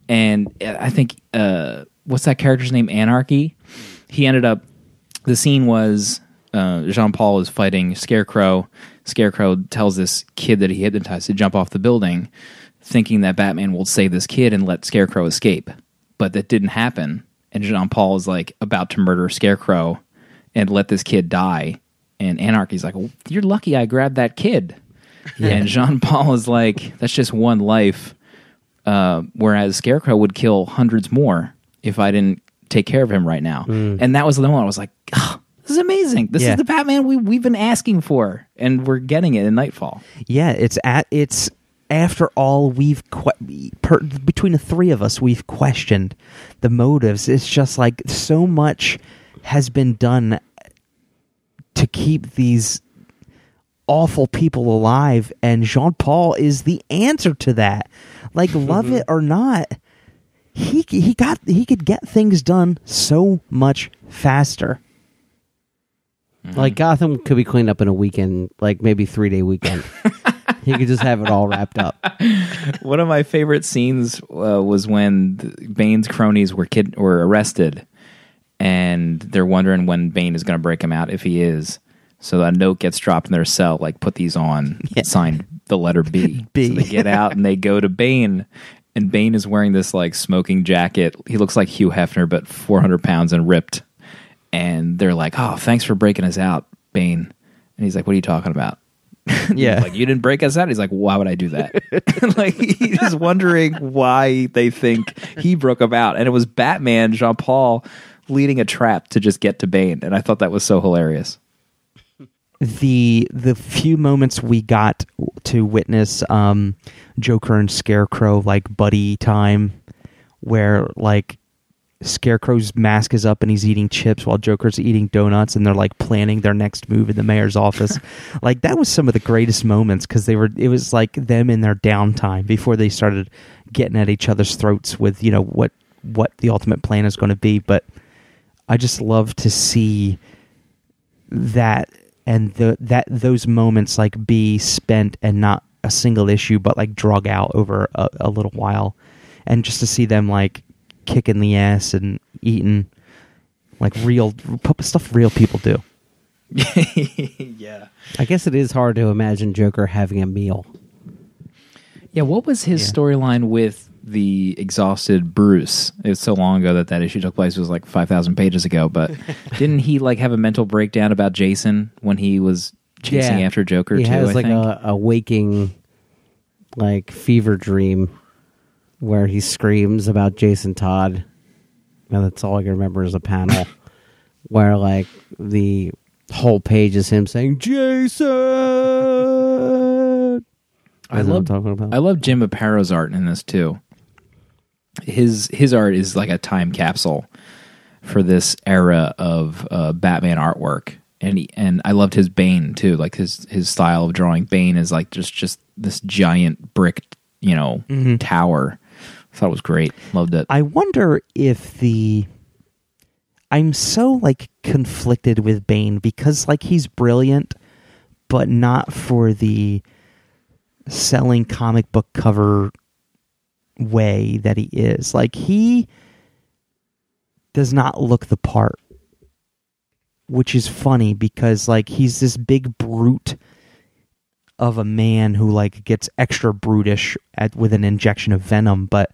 S2: And I think uh, what's that character's name? Anarky. He ended up. The scene was uh, Jean Paul is fighting Scarecrow. Scarecrow tells this kid that he hypnotized to jump off the building, thinking that Batman will save this kid and let Scarecrow escape. But that didn't happen. And Jean Paul is like about to murder Scarecrow and let this kid die. And Anarky's like, well, "You're lucky I grabbed that kid." Yeah. And Jean Paul is like, "That's just one life." Uh, whereas Scarecrow would kill hundreds more if I didn't take care of him right now. And that was the moment I was like, "Ah, "This is amazing! This
S5: Yeah.
S2: is the Batman we we've been asking for, and we're getting it in Knightfall."
S5: Yeah, it's at it's after all we've que- per, between the three of us we've questioned the motives. It's just like so much has been done to keep these awful people alive and Jean Paul is the answer to that. Like love it or not, he he got he could get things done so much faster.
S3: Like Gotham could be cleaned up in a weekend, like maybe three day weekend. he could just have it all wrapped up.
S2: One of my favorite scenes uh, was when Bane's cronies were kid were arrested, and they're wondering when Bane is going to break him out if he is. So a note gets dropped in their cell, like put these on, signed the letter B.
S5: B.
S2: So they get out and they go to Bane, and Bane is wearing this like smoking jacket. He looks like Hugh Hefner, but four hundred pounds and ripped. And they're like, "Oh, thanks for breaking us out, Bane." And he's like, "What are you talking about?"
S5: Yeah.
S2: like you didn't break us out. He's like, why would I do that? like he's wondering why they think he broke him out, and it was Batman, Jean Paul, leading a trap to just get to Bane, and I thought that was so hilarious.
S5: The the few moments we got to witness um Joker and Scarecrow like buddy time where like Scarecrow's mask is up and he's eating chips while Joker's eating donuts and they're like planning their next move in the mayor's office. like that was some of the greatest moments cuz they were it was like them in their downtime before they started getting at each other's throats with, you know, what what the ultimate plan is going to be, but I just love to see that and the that those moments like be spent and not a single issue but like drug out over a, a little while and just to see them like kicking the ass and eating like real stuff real people do
S2: yeah.
S3: I guess it is hard to imagine Joker having a meal.
S2: Yeah, what was his
S5: Yeah.
S2: storyline with the exhausted Bruce? It was so long ago that that issue took place. It was like five thousand pages ago. But didn't he like have a mental breakdown about Jason when he was chasing
S3: Yeah.
S2: after Joker?
S3: he
S2: too,
S3: has
S2: I
S3: like a, a waking like fever dream where he screams about Jason Todd. And that's all I can remember is a panel where like the whole page is him saying Jason.
S2: I
S3: I'm
S2: love
S3: talking about.
S2: I love Jim Aparo's art in this too. His his art is like a time capsule for this era of uh, Batman artwork, and he, and I loved his Bane too. Like his his style of drawing Bane is like just just this giant brick, you know, tower. I thought it was great. Loved it.
S5: I wonder if the I'm so like conflicted with Bane because like he's brilliant, but not for the selling comic book cover way that he is. Like he does not look the part. Which is funny because like he's this big brute of a man who like gets extra brutish at with an injection of venom, but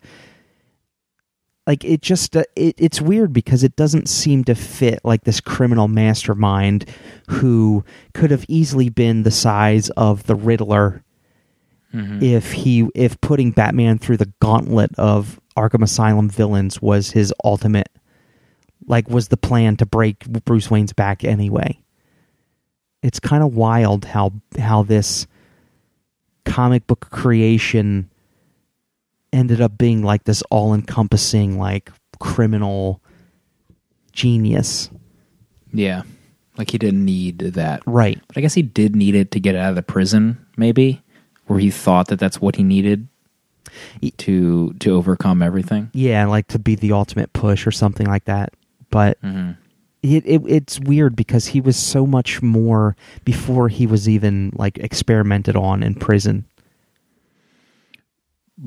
S5: like it just uh, it, it's weird because it doesn't seem to fit like this criminal mastermind who could have easily been the size of the Riddler Mm-hmm. if he if putting Batman through the gauntlet of Arkham Asylum villains was his ultimate like was the plan to break Bruce Wayne's back anyway. It's kind of wild how how this comic book creation ended up being like this all-encompassing like criminal genius.
S2: yeah, like he didn't need that.
S5: Right.
S2: But I guess he did need it to get out of the prison, maybe, where he thought that that's what he needed to to overcome everything.
S5: Yeah, like to be the ultimate push or something like that. But
S2: Mhm.
S5: it, it it's weird because he was so much more before he was even like experimented on in prison.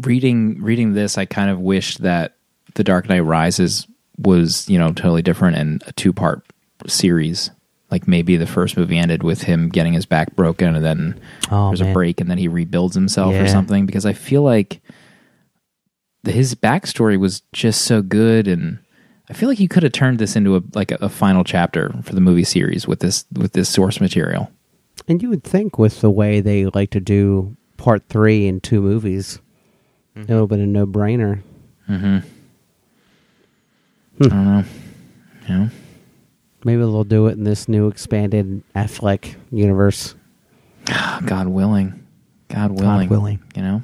S2: reading reading this, I kind of wish that The Dark Knight Rises was you know totally different and a two part series. Like maybe the first movie ended with him getting his back broken, and then
S5: Oh,
S2: there's a break, and then he rebuilds himself or something. Because I feel like his backstory was just so good, and I feel like you could have turned this into a like a, a final chapter for the movie series with this with this source material.
S3: And you would think with the way they like to do part three in two movies, it would have been a no brainer.
S2: Mm-hmm. I don't know. You know?
S3: Maybe they'll do it in this new expanded Affleck universe.
S2: God willing. God willing.
S5: willing.
S2: You know.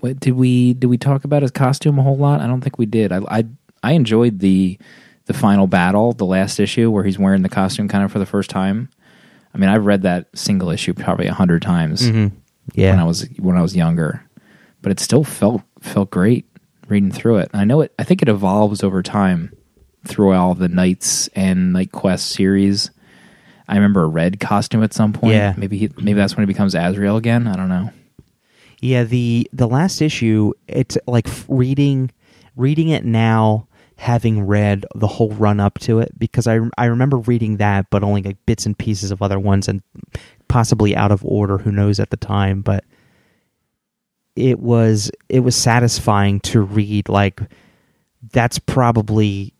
S2: What did we did we talk about his costume a whole lot? I don't think we did. I I, I enjoyed the the final battle, the last issue where he's wearing the costume kind of for the first time. I mean, I've read that single issue probably a hundred times
S5: Mm-hmm. Yeah.
S2: when I was when I was younger, but it still felt felt great reading through it. And I know it. I think it evolves over time through all the Knights and Knightquest series. I remember a red costume at some point.
S5: Yeah.
S2: maybe he, maybe that's when he becomes Azrael again. I don't know.
S5: Yeah, the the last issue, it's like reading reading it now, having read the whole run up to it, because I I remember reading that, but only like bits and pieces of other ones, and possibly out of order. Who knows at the time, but it was it was satisfying to read. Like that's probably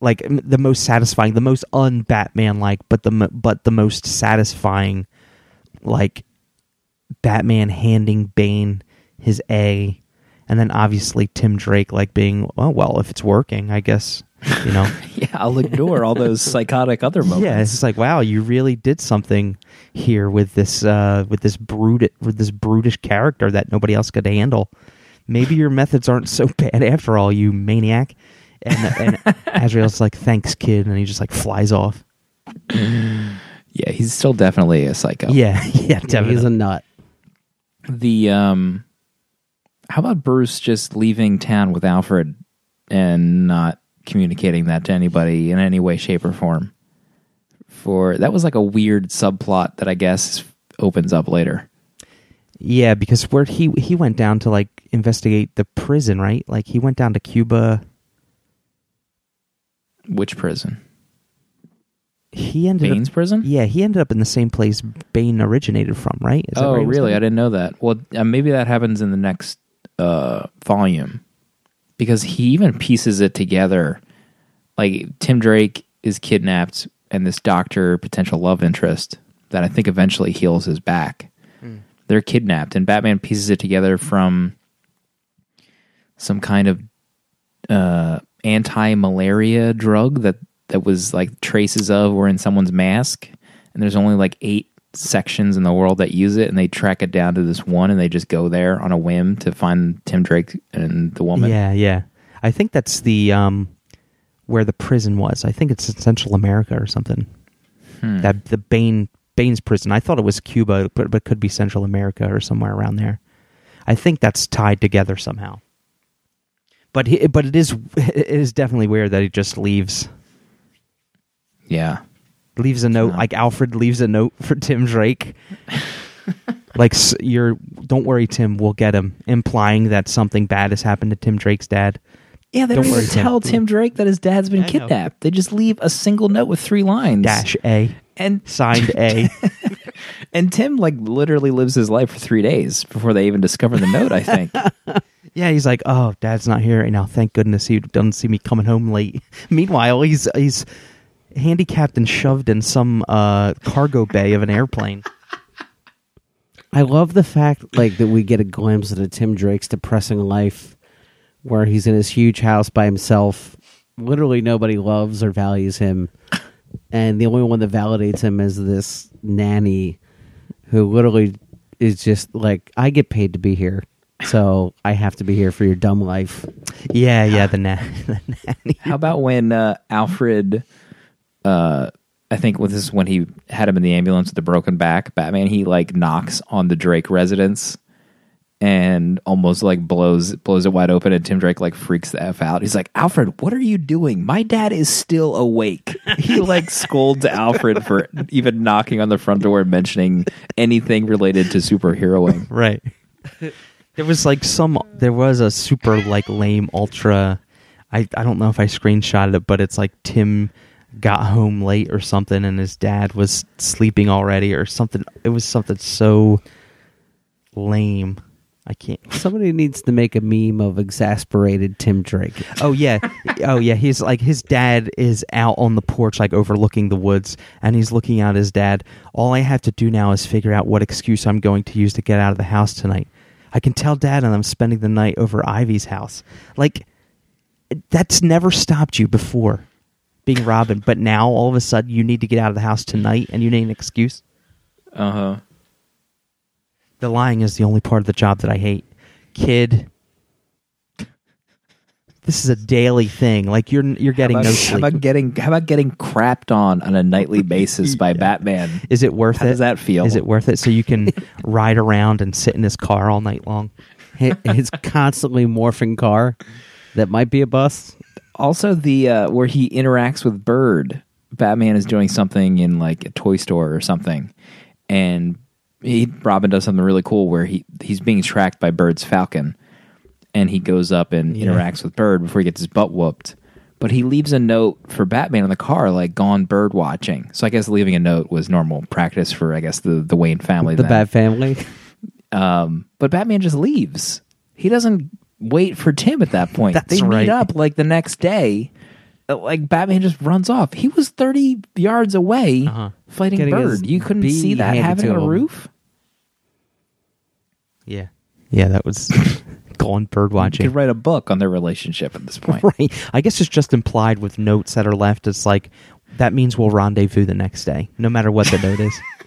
S5: like the most satisfying, the most un Batman like, but the but the most satisfying like Batman handing Bane his A, and then obviously Tim Drake like being, oh well, if it's working, I guess you know.
S2: Yeah, I'll ignore all those psychotic other moments.
S5: yeah, it's just like wow, you really did something here with this uh, with this brute with this brutish character that nobody else could handle. Maybe your methods aren't so bad after all, you maniac. And and Azrael's like, thanks, kid, and he just like flies off.
S2: yeah, he's still definitely a psycho.
S5: Yeah, yeah,
S3: Yeah,
S5: definitely.
S3: he's a nut.
S2: The um, how about Bruce just leaving town with Alfred and not communicating that to anybody in any way, shape, or form? For that was like a weird subplot that I guess opens up later.
S5: Yeah, because where he he went down to like investigate the prison, right? Like he went down to Cuba.
S2: Which prison?
S5: he ended
S2: Bane's
S5: up,
S2: prison?
S5: Yeah, he ended up in the same place Bane originated from, right? Is
S2: oh, really? I didn't know that. Well, uh, maybe that happens in the next uh, volume because he even pieces it together. Like Tim Drake is kidnapped, and this doctor, potential love interest, that I think eventually heals his back. They're kidnapped, and Batman pieces it together from some kind of uh, anti-malaria drug that that was like traces of were in someone's mask, and there's only like eight sections in the world that use it, and they track it down to this one, and they just go there on a whim to find Tim Drake and the woman.
S5: Yeah, yeah. I think that's the um where the prison was. I think it's in Central America or something.
S2: Hmm.
S5: That the Bane Bane's prison. I thought it was Cuba, but but could be Central America or somewhere around there. I think that's tied together somehow. But he, but it is it is definitely weird that he just leaves
S2: yeah.
S5: leaves a note
S2: Yeah.
S5: like Alfred leaves a note for Tim Drake. like you're don't worry Tim, we'll get him, implying that something bad has happened to Tim Drake's dad.
S2: Yeah, they
S5: Don't
S2: don't,
S5: worry,
S2: even tell Tim Drake that his dad's been
S5: I
S2: kidnapped. They just leave a single note with three lines.
S5: Dash A
S2: And
S5: signed A.
S2: and Tim like literally lives his life for three days before they even discover the note. I think.
S5: Yeah, he's like, "Oh, Dad's not here right now. Thank goodness he doesn't see me coming home late." Meanwhile, he's he's handicapped and shoved in some uh, cargo bay of an airplane.
S3: I love the fact like that we get a glimpse into Tim Drake's depressing life where he's in his huge house by himself. Literally nobody loves or values him. And the only one that validates him is this nanny who literally is just like, I get paid to be here. So I have to be here for your dumb life.
S5: Yeah, yeah, the, na- the nanny.
S2: How about when uh, Alfred? Uh, I think with this is when he had him in the ambulance with the broken back. Batman he like knocks on the Drake residence and almost like blows blows it wide open, and Tim Drake like freaks the f out. He's like, Alfred, what are you doing? My dad is still awake. He like scolds Alfred for even knocking on the front door and mentioning anything related to superheroing.
S5: Right. There was like some. There was a super like lame ultra. I I don't know if I screenshotted it, but it's like Tim got home late or something, and his dad was sleeping already or something. It was something so lame. I can't.
S3: Somebody needs to make a meme of exasperated Tim Drake.
S5: Oh yeah, oh yeah. He's like his dad is out on the porch, like overlooking the woods, and he's looking at his dad. All I have to do now is figure out what excuse I'm going to use to get out of the house tonight. I can tell dad, and I'm spending the night over Ivy's house. Like that's never stopped you before, being Robin, but now all of a sudden you need to get out of the house tonight, and you need an excuse.
S2: Uh huh.
S5: The lying is the only part of the job that I hate. Kid. This is a daily thing. Like you're you're getting
S2: How
S5: no
S2: about, how
S5: sleep.
S2: about getting how about getting crapped on on a nightly basis by Batman?
S5: Is it worth
S2: How
S5: it?
S2: does that feel?
S5: Is it worth it? So you can ride around and sit in his car all night long.
S3: Hi- His constantly morphing car that might be a bus.
S2: Also, the uh, where he interacts with Bird. Batman is doing something in like a toy store or something, and he Robin does something really cool where he he's being tracked by Bird's Falcon, and he goes up and interacts with Bird before he gets his butt whooped. But he leaves a note for Batman in the car, like "gone bird watching." So I guess leaving a note was normal practice for I guess the the Wayne family.
S3: The
S2: then.
S3: Bat Family.
S2: Um, but Batman just leaves. He doesn't wait for Tim at that point. They
S5: right.
S2: meet up like the next day. Like Batman just runs off. He was thirty yards away
S5: Uh-huh.
S2: Fighting
S3: Getting his
S2: Bird. You couldn't
S3: bee
S2: see that
S3: handed
S2: having
S3: to
S2: a
S3: him.
S2: roof.
S5: Yeah. Yeah, that was gone bird
S2: You
S5: watching.
S2: could write a book on their relationship at this point.
S5: Right. I guess it's just implied with notes that are left. It's like that means we'll rendezvous the next day, no matter what the note is.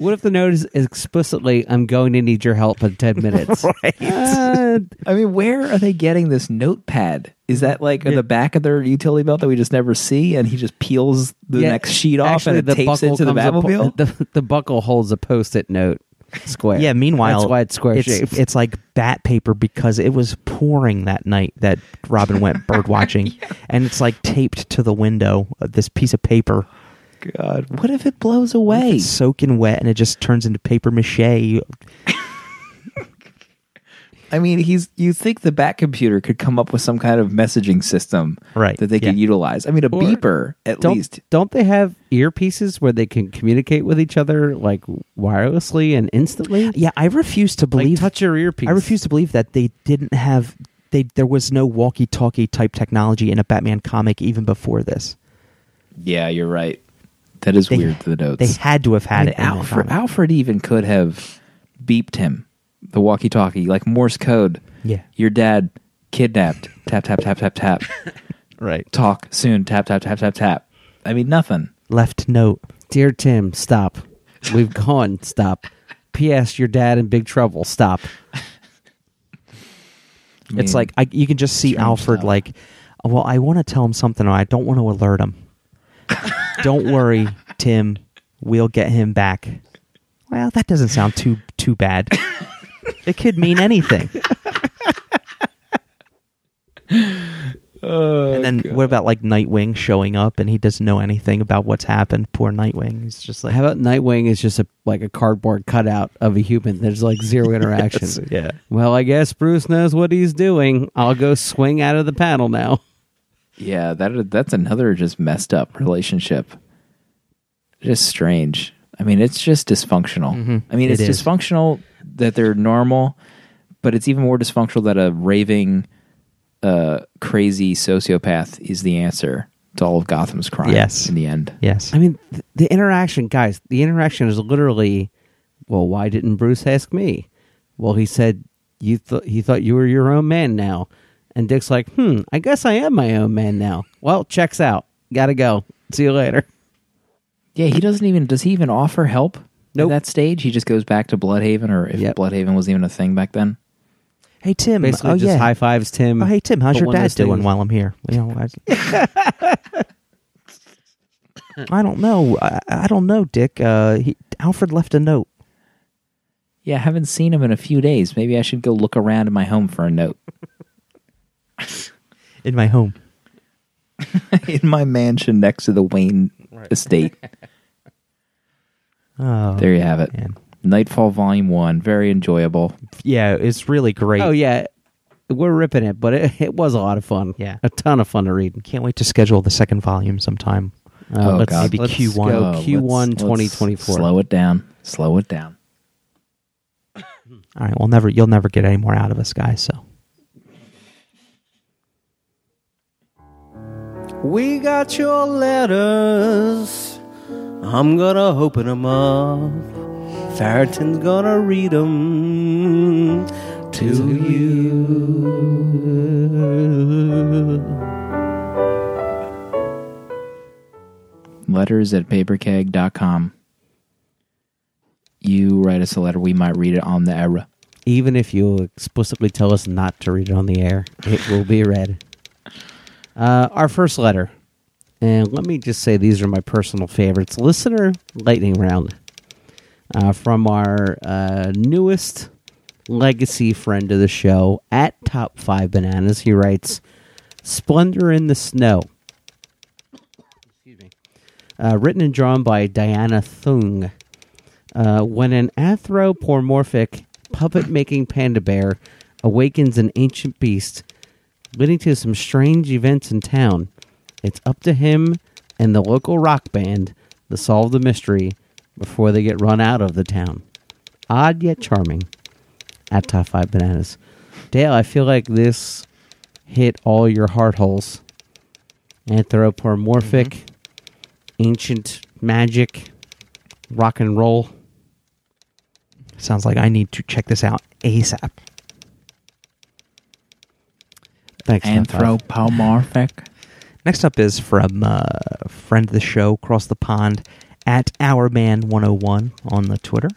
S3: What if the note is explicitly, I'm going to need your help in 10 minutes?
S5: right.
S3: Uh,
S2: I mean, where are they getting this notepad? Is that like in the back of their utility belt that we just never see, and he just peels the
S3: yeah,
S2: next sheet off
S3: actually,
S2: and it tapes it to the
S3: comes apo-
S2: Batmobile?
S3: the, the buckle holds a post-it note square.
S5: Yeah, meanwhile,
S3: That's why it's square
S5: it's,
S3: shaped.
S5: it's like bat paper because it was pouring that night that Robin went bird watching, and it's like taped to the window. uh, This piece of paper,
S2: God, what if it blows away?
S5: it's soaking wet, and it just turns into paper mache.
S2: I mean, he's. You think the Bat computer could come up with some kind of messaging system,
S5: Right,
S2: That they could
S5: yeah.
S2: utilize. I mean, a
S3: Or
S2: beeper at
S3: don't
S2: least.
S3: don't they have earpieces where they can communicate with each other like wirelessly and instantly?
S5: Yeah, I refuse to
S3: Like
S5: believe.
S3: touch your earpiece.
S5: I refuse to believe that they didn't have. They there was no walkie-talkie type technology in a Batman comic even before this.
S2: Yeah, you're right. That is
S5: They-
S2: weird. The notes.
S5: They had to have had
S2: mean,
S5: it.
S2: Alfred. Alfred even could have beeped him, the walkie-talkie, like Morse code.
S5: Yeah.
S2: Your dad kidnapped. tap tap tap tap tap.
S3: Right.
S2: Talk soon. Tap tap tap tap tap. I mean, nothing.
S5: Left note.
S3: Dear Tim, stop. We've gone. Stop. P.S. Your dad in big trouble. Stop.
S2: I
S5: it's like I, you can just see Alfred
S2: stuff.
S5: like, well, I want to tell him something. I don't want to alert him. don't worry, Tim. We'll get him back. Well, that doesn't sound too too bad. it could mean anything. Oh, and then what about like Nightwing showing up and he doesn't know anything about what's happened? Poor Nightwing. He's just like,
S3: How about Nightwing is just a like a cardboard cutout of a human? There's like zero interaction.
S5: Yes, yeah.
S3: Well, I guess Bruce knows what he's doing. I'll go swing out of the panel now.
S2: Yeah, that that's another just messed up relationship. Just strange. I mean, it's just dysfunctional.
S5: Mhm.
S2: I mean, it's
S5: is.
S2: dysfunctional that they're normal, but it's even more dysfunctional that a raving, uh, crazy sociopath is the answer to all of Gotham's crime.
S5: Yes.
S2: in the end.
S5: yes.
S3: I mean, th- the interaction, guys. The interaction is literally, well, why didn't Bruce ask me? Well, he said you th- he thought you were your own man now, and Dick's like, hmm, I guess I am my own man now. Well, checks out. Gotta go. See you later.
S2: Yeah, he doesn't even. Does he even offer help
S3: Nope.
S2: at that stage? He just goes back to Blüdhaven, or if
S3: Yep.
S2: Blüdhaven was even a thing back then.
S5: hey Tim.
S3: Basically,
S5: oh
S3: just
S5: yeah.
S3: high fives Tim.
S5: Oh, hey Tim, how's your dad doing
S3: things-
S5: while I'm here? You know, I, I don't know. I, I don't know, Dick. Uh, he, Alfred left a note.
S2: Yeah, I haven't seen him in a few days. Maybe I should go look around in my home for a note.
S5: in my home.
S2: in my mansion next to the Wayne estate.
S5: Oh,
S2: There you have it.
S5: man.
S2: Knightfall Volume 1. Very enjoyable.
S5: Yeah, it's really great.
S3: Oh yeah, we're ripping it, but it, it was a lot of fun.
S5: Yeah.
S3: a ton of fun to read.
S5: Can't wait to schedule the second volume sometime.
S2: Oh, uh,
S3: let's,
S2: God.
S5: Maybe
S3: let's
S5: Q1.
S3: Go
S2: Oh,
S3: Q1
S2: let's-
S3: 2024.
S2: let's Slow it down. Slow it down.
S5: All right, we'll never. You'll never get any more out of us, guys. So
S7: We got your letters. I'm gonna open them up. Farrington's gonna read them to you.
S2: Letters at paperkeg.com. You write us a letter. We might read it on the air.
S3: Even if you explicitly tell us not to read it on the air, it will be read. Uh, our first letter, and let me just say these are my personal favorites. Listener lightning round uh, from our uh, newest legacy friend of the show at Top Five Bananas. He writes, "Splendor in the Snow." Excuse me. Uh, written and drawn by Diana Thung. Uh, when an anthropomorphic puppet making panda bear awakens an ancient beast, leading to some strange events in town, it's up to him and the local rock band to solve the mystery before they get run out of the town. Odd yet charming. At Top 5 Bananas. Dale, I feel like this hit all your heart holes. Anthropomorphic, mm-hmm. ancient magic, rock and roll.
S5: sounds like I need to check this out ASAP.
S3: Thanks,
S2: Anthropomorphic.
S5: Next up is from uh, friend of the show across the pond at OurMan101 on the Twitter.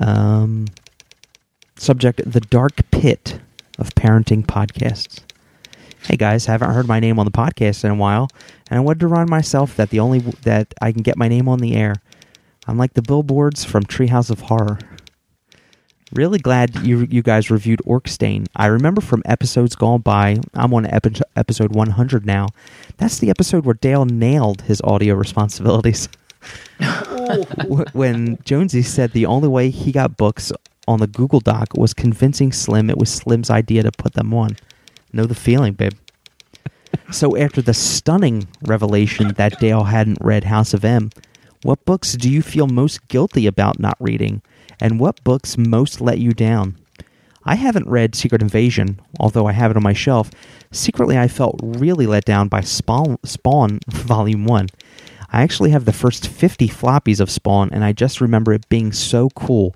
S5: Um, subject: The Dark Pit of Parenting Podcasts. Hey guys, haven't heard my name on the podcast in a while, and I wanted to remind myself that the only that I can get my name on the air. I'm like the billboards from Treehouse of Horror. Really glad you you guys reviewed Orc Stain. I remember from episodes gone by. I'm on epi- episode 100 now. That's the episode where Dale nailed his audio responsibilities. Oh. When Jonesy said the only way he got books on the Google Doc was convincing Slim it was Slim's idea to put them on. Know the feeling, babe. so after the stunning revelation that Dale hadn't read House of M, what books do you feel most guilty about not reading? And what books most let you down? I haven't read Secret Invasion, although I have it on my shelf. Secretly, I felt really let down by Spawn, Spawn Volume 1. I actually have the first 50 floppies of Spawn, and I just remember it being so cool.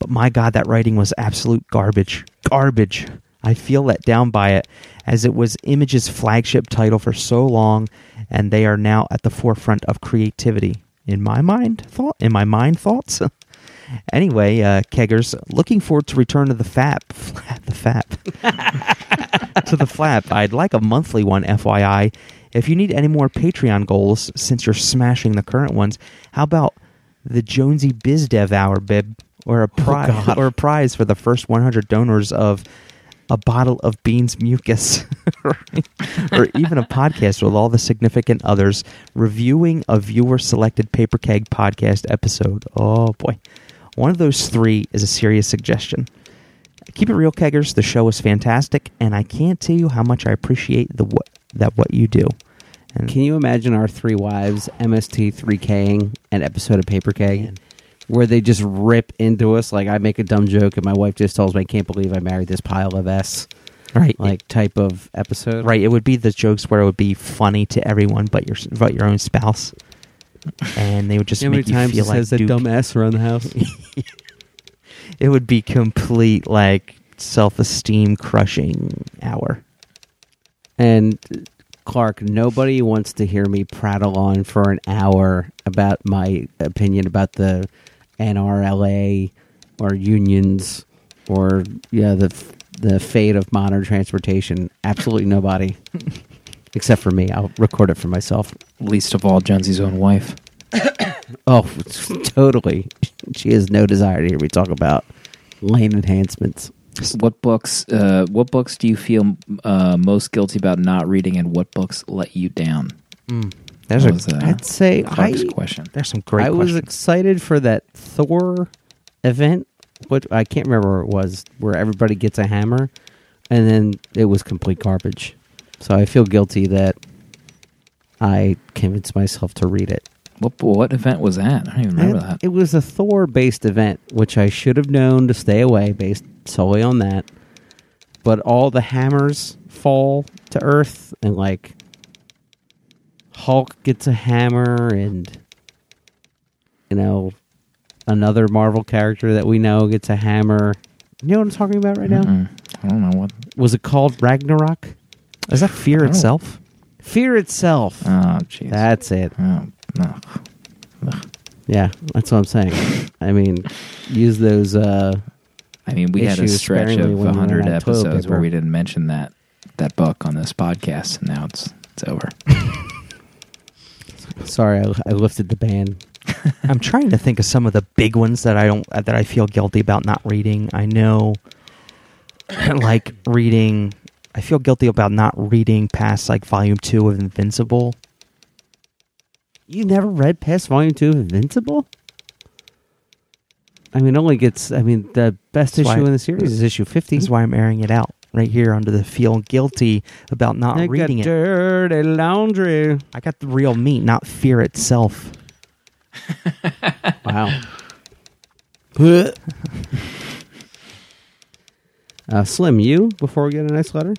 S5: But my god, that writing was absolute garbage. Garbage. I feel let down by it, as it was Image's flagship title for so long, and they are now at the forefront of creativity. In my mind, thought. In my mind, thoughts. anyway, uh, keggers, looking forward to return to the FAP. the FAP. to the flap. I'd like a monthly one, FYI. If you need any more Patreon goals, since you're smashing the current ones, how about the Jonesy Biz Dev Hour, bib, or a prize, or a prize for the first 100 donors of a bottle of Beans mucus, or even a podcast with all the significant others reviewing a viewer selected Paper Keg podcast episode. Oh boy, one of those three is a serious suggestion. Keep it real, keggers. The show is fantastic, and I can't tell you how much I appreciate the what that what you do. And
S3: Can you imagine our three wives MST 3King an episode of Paper Keg where they just rip into us? Like I make a dumb joke and my wife just tells me, I can't believe I married this pile of S.
S5: right,
S3: Like type of episode.
S5: right, it would be the jokes where it would be funny to everyone but your but your own spouse, and they would just
S3: How many
S5: make you
S3: times
S5: feel like
S3: says that
S5: Duke.
S3: dumb S around the house?
S5: It would be complete like self esteem crushing hour.
S3: and Clark, nobody wants to hear me prattle on for an hour about my opinion about the NRLA or unions or yeah the the fate of modern transportation. Absolutely nobody, except for me. I'll record it for myself.
S2: Least of all, Jonesy's own wife.
S3: Oh, totally. She has no desire to hear me talk about lane enhancements.
S2: What books? Uh, what books do you feel uh, most guilty about not reading, and what books let you down?
S5: There's
S2: That
S5: a
S2: was, uh,
S3: I'd say I,
S2: question.
S5: there's some great
S3: I was excited for that Thor event. What I can't remember where it was, where everybody gets a hammer, and then it was complete garbage. So I feel guilty that I convinced myself to read it.
S2: What what event was that? I don't even remember that.
S3: It was a Thor based event, which I should have known to stay away based solely on that. But all the hammers fall to Earth, and like Hulk gets a hammer, and you know another Marvel character that we know gets a hammer. You know what I'm talking about right now?
S2: Mm-mm. I don't know what.
S3: Was it called Ragnarok?
S5: Is that fear
S2: Oh.
S5: itself?
S3: Fear itself.
S2: Oh, jeez.
S3: That's it.
S2: Oh, no.
S3: Yeah, that's what I'm saying. I mean, use those. uh
S2: I mean, we had a
S3: Issues
S2: stretch
S3: sparingly
S2: of
S3: when we ran
S2: 100
S3: out of toilet
S2: episodes where
S3: paper.
S2: we didn't mention that that book on this podcast, and now it's it's over.
S3: Sorry, I, I lifted the ban.
S5: I'm trying to think of some of the big ones that I don't that I feel guilty about not reading. I know, like reading. I feel guilty about not reading past like volume two of Invincible.
S3: You never read past volume two of Invincible? I mean, only gets. I mean, the best
S5: That's
S3: issue in the series is issue fifty.
S5: This is why I'm airing it out right here under the feel guilty about not
S3: I
S5: reading
S3: got
S5: it.
S3: dirty laundry.
S5: I got the real meat, not fear itself.
S3: Wow. uh, Slim, you before we get a nice letter,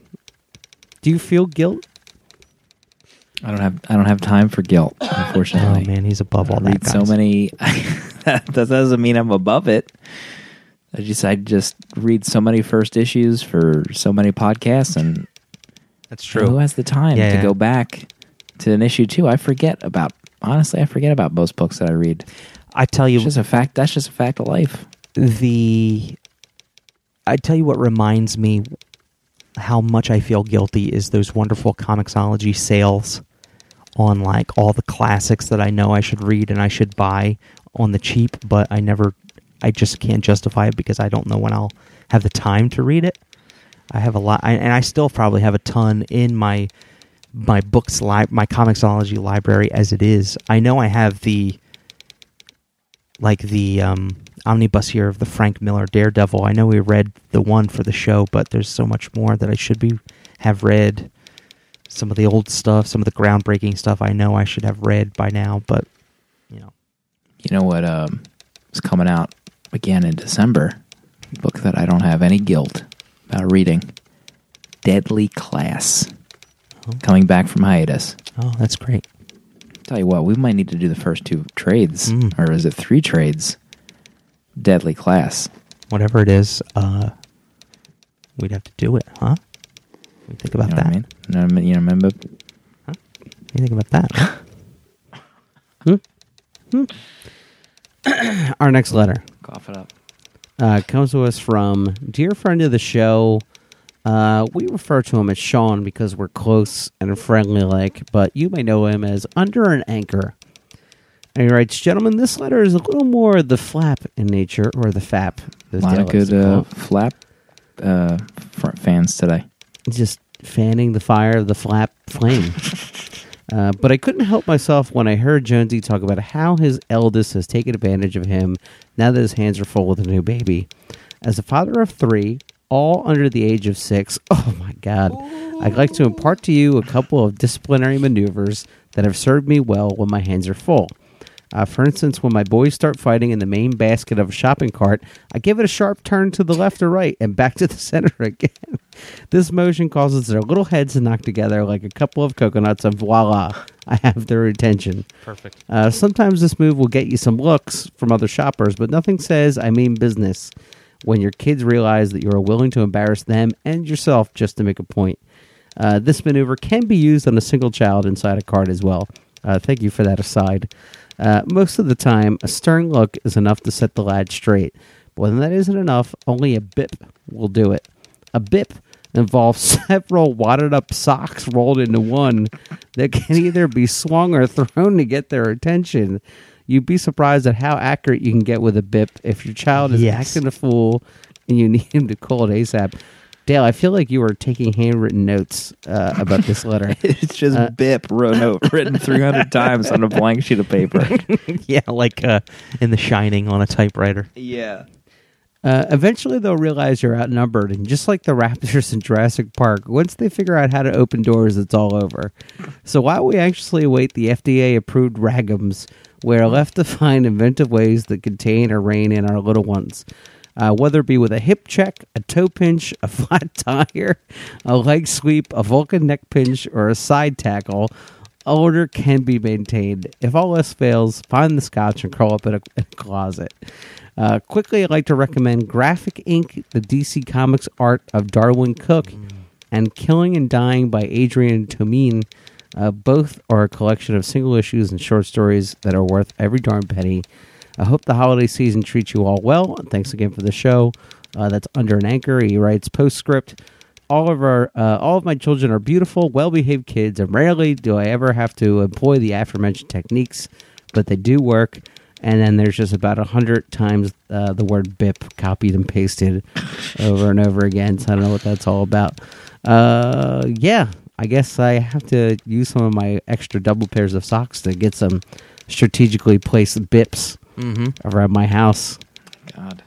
S3: do you feel guilt?
S2: I don't have I don't have time for guilt, unfortunately.
S5: Oh
S2: unfortunately.
S5: man, he's above all
S2: I
S5: that.
S2: so
S5: guys.
S2: many. that doesn't mean I'm above it. I just I just read so many first issues for so many podcasts, and
S5: That's true.
S2: who has the time
S5: Yeah,
S2: to
S5: yeah.
S2: go back to an issue two? I forget about. Honestly, I forget about most books that I read.
S5: I tell you,
S2: It's just a fact. That's just a fact of life.
S5: the I tell you what reminds me how much I feel guilty is those wonderful Comixology sales on like all the classics that I know I should read and I should buy on the cheap, but I never I just can't justify it because I don't know when I'll have the time to read it. I have a lot I, and I still probably have a ton in my my books li- my Comixology library as it is. I know I have the like the um omnibus here of the Frank Miller Daredevil. I know we read the one for the show, but there's so much more that I should be have read. Some of the old stuff, some of the groundbreaking stuff. I know I should have read by now, but you know,
S2: You know what um, is coming out again in December? A book that I don't have any guilt about reading. Deadly Class. Coming back from hiatus.
S5: oh, that's great.
S2: Tell you what, we might need to do the first two trades,
S5: Mm.
S2: or is it three trades? Deadly Class.
S5: Whatever it is, uh, we'd have to do it, huh? You think about
S2: you know
S5: that?
S2: I mean? You know, what I mean? you remember?
S5: Huh? you think about that? Hmm.
S3: Our next letter
S2: Cough it up.
S3: uh, comes to us from dear friend of the show. Uh, we refer to him as Sean because we're close and friendly like, but you may know him as Under an Anchor. And he writes, Gentlemen, this letter is a little more the flap in nature, or the fap.
S2: A lot of good uh, flap uh, fans today.
S3: just fanning the fire of the flap flame. Uh, but I couldn't help myself when I heard Jonesy talk about how his eldest has taken advantage of him now that his hands are full with a new baby. As a father of three, all under the age of six, oh my God, I'd like to impart to you a couple of disciplinary maneuvers that have served me well when my hands are full. Uh, for instance, when my boys start fighting in the main basket of a shopping cart, I give it a sharp turn to the left or right and back to the center again. this motion causes their little heads to knock together like a couple of coconuts, and voila, I have their attention.
S5: Perfect.
S3: Uh, sometimes this move will get you some looks from other shoppers, but nothing says I mean business when your kids realize that you are willing to embarrass them and yourself just to make a point. Uh, this maneuver can be used on a single child inside a cart as well. Uh, thank you for that aside. Uh, most of the time, a stern look is enough to set the lad straight. But when that isn't enough, only a bip will do it. A bip involves several wadded up socks rolled into one that can either be swung or thrown to get their attention. You'd be surprised at how accurate you can get with a bip if your child is
S5: Yes.
S3: acting a fool and you need him to call it ASAP. Dale, I feel like you were taking handwritten notes uh, about this letter.
S6: It's just
S3: Uh,
S6: Bip wrote note written 300 times on a blank sheet of paper.
S5: yeah, like uh, in The Shining on a typewriter.
S6: yeah.
S3: Uh, eventually, they'll realize you're outnumbered, and just like the Raptors in Jurassic Park, once they figure out how to open doors, it's all over. So while we anxiously await the FDA-approved ragums, we're left to find inventive ways that contain or rein in our little ones. Uh, whether it be with a hip check, a toe pinch, a flat tire, a leg sweep, a Vulcan neck pinch, or a side tackle, order can be maintained. If all else fails, find the scotch and curl up in a, in a closet. Uh, quickly, I'd like to recommend Graphic Ink, the DC Comics art of Darwyn Cooke, and Killing and Dying by Adrian Tomine. Uh, both are a collection of single issues and short stories that are worth every darn penny. I hope the holiday season treats you all well. And thanks again for the show. Uh, that's under an anchor. He writes postscript. All of our, uh, all of my children are beautiful, well-behaved kids, and rarely do I ever have to employ the aforementioned techniques, but they do work. And then there's just about a hundred times uh, the word "bip" copied and pasted over and over again. So I don't know what that's all about. Uh, yeah, I guess I have to use some of my extra double pairs of socks to get some strategically placed bips
S5: Mm-hmm.
S3: around my house.
S2: God.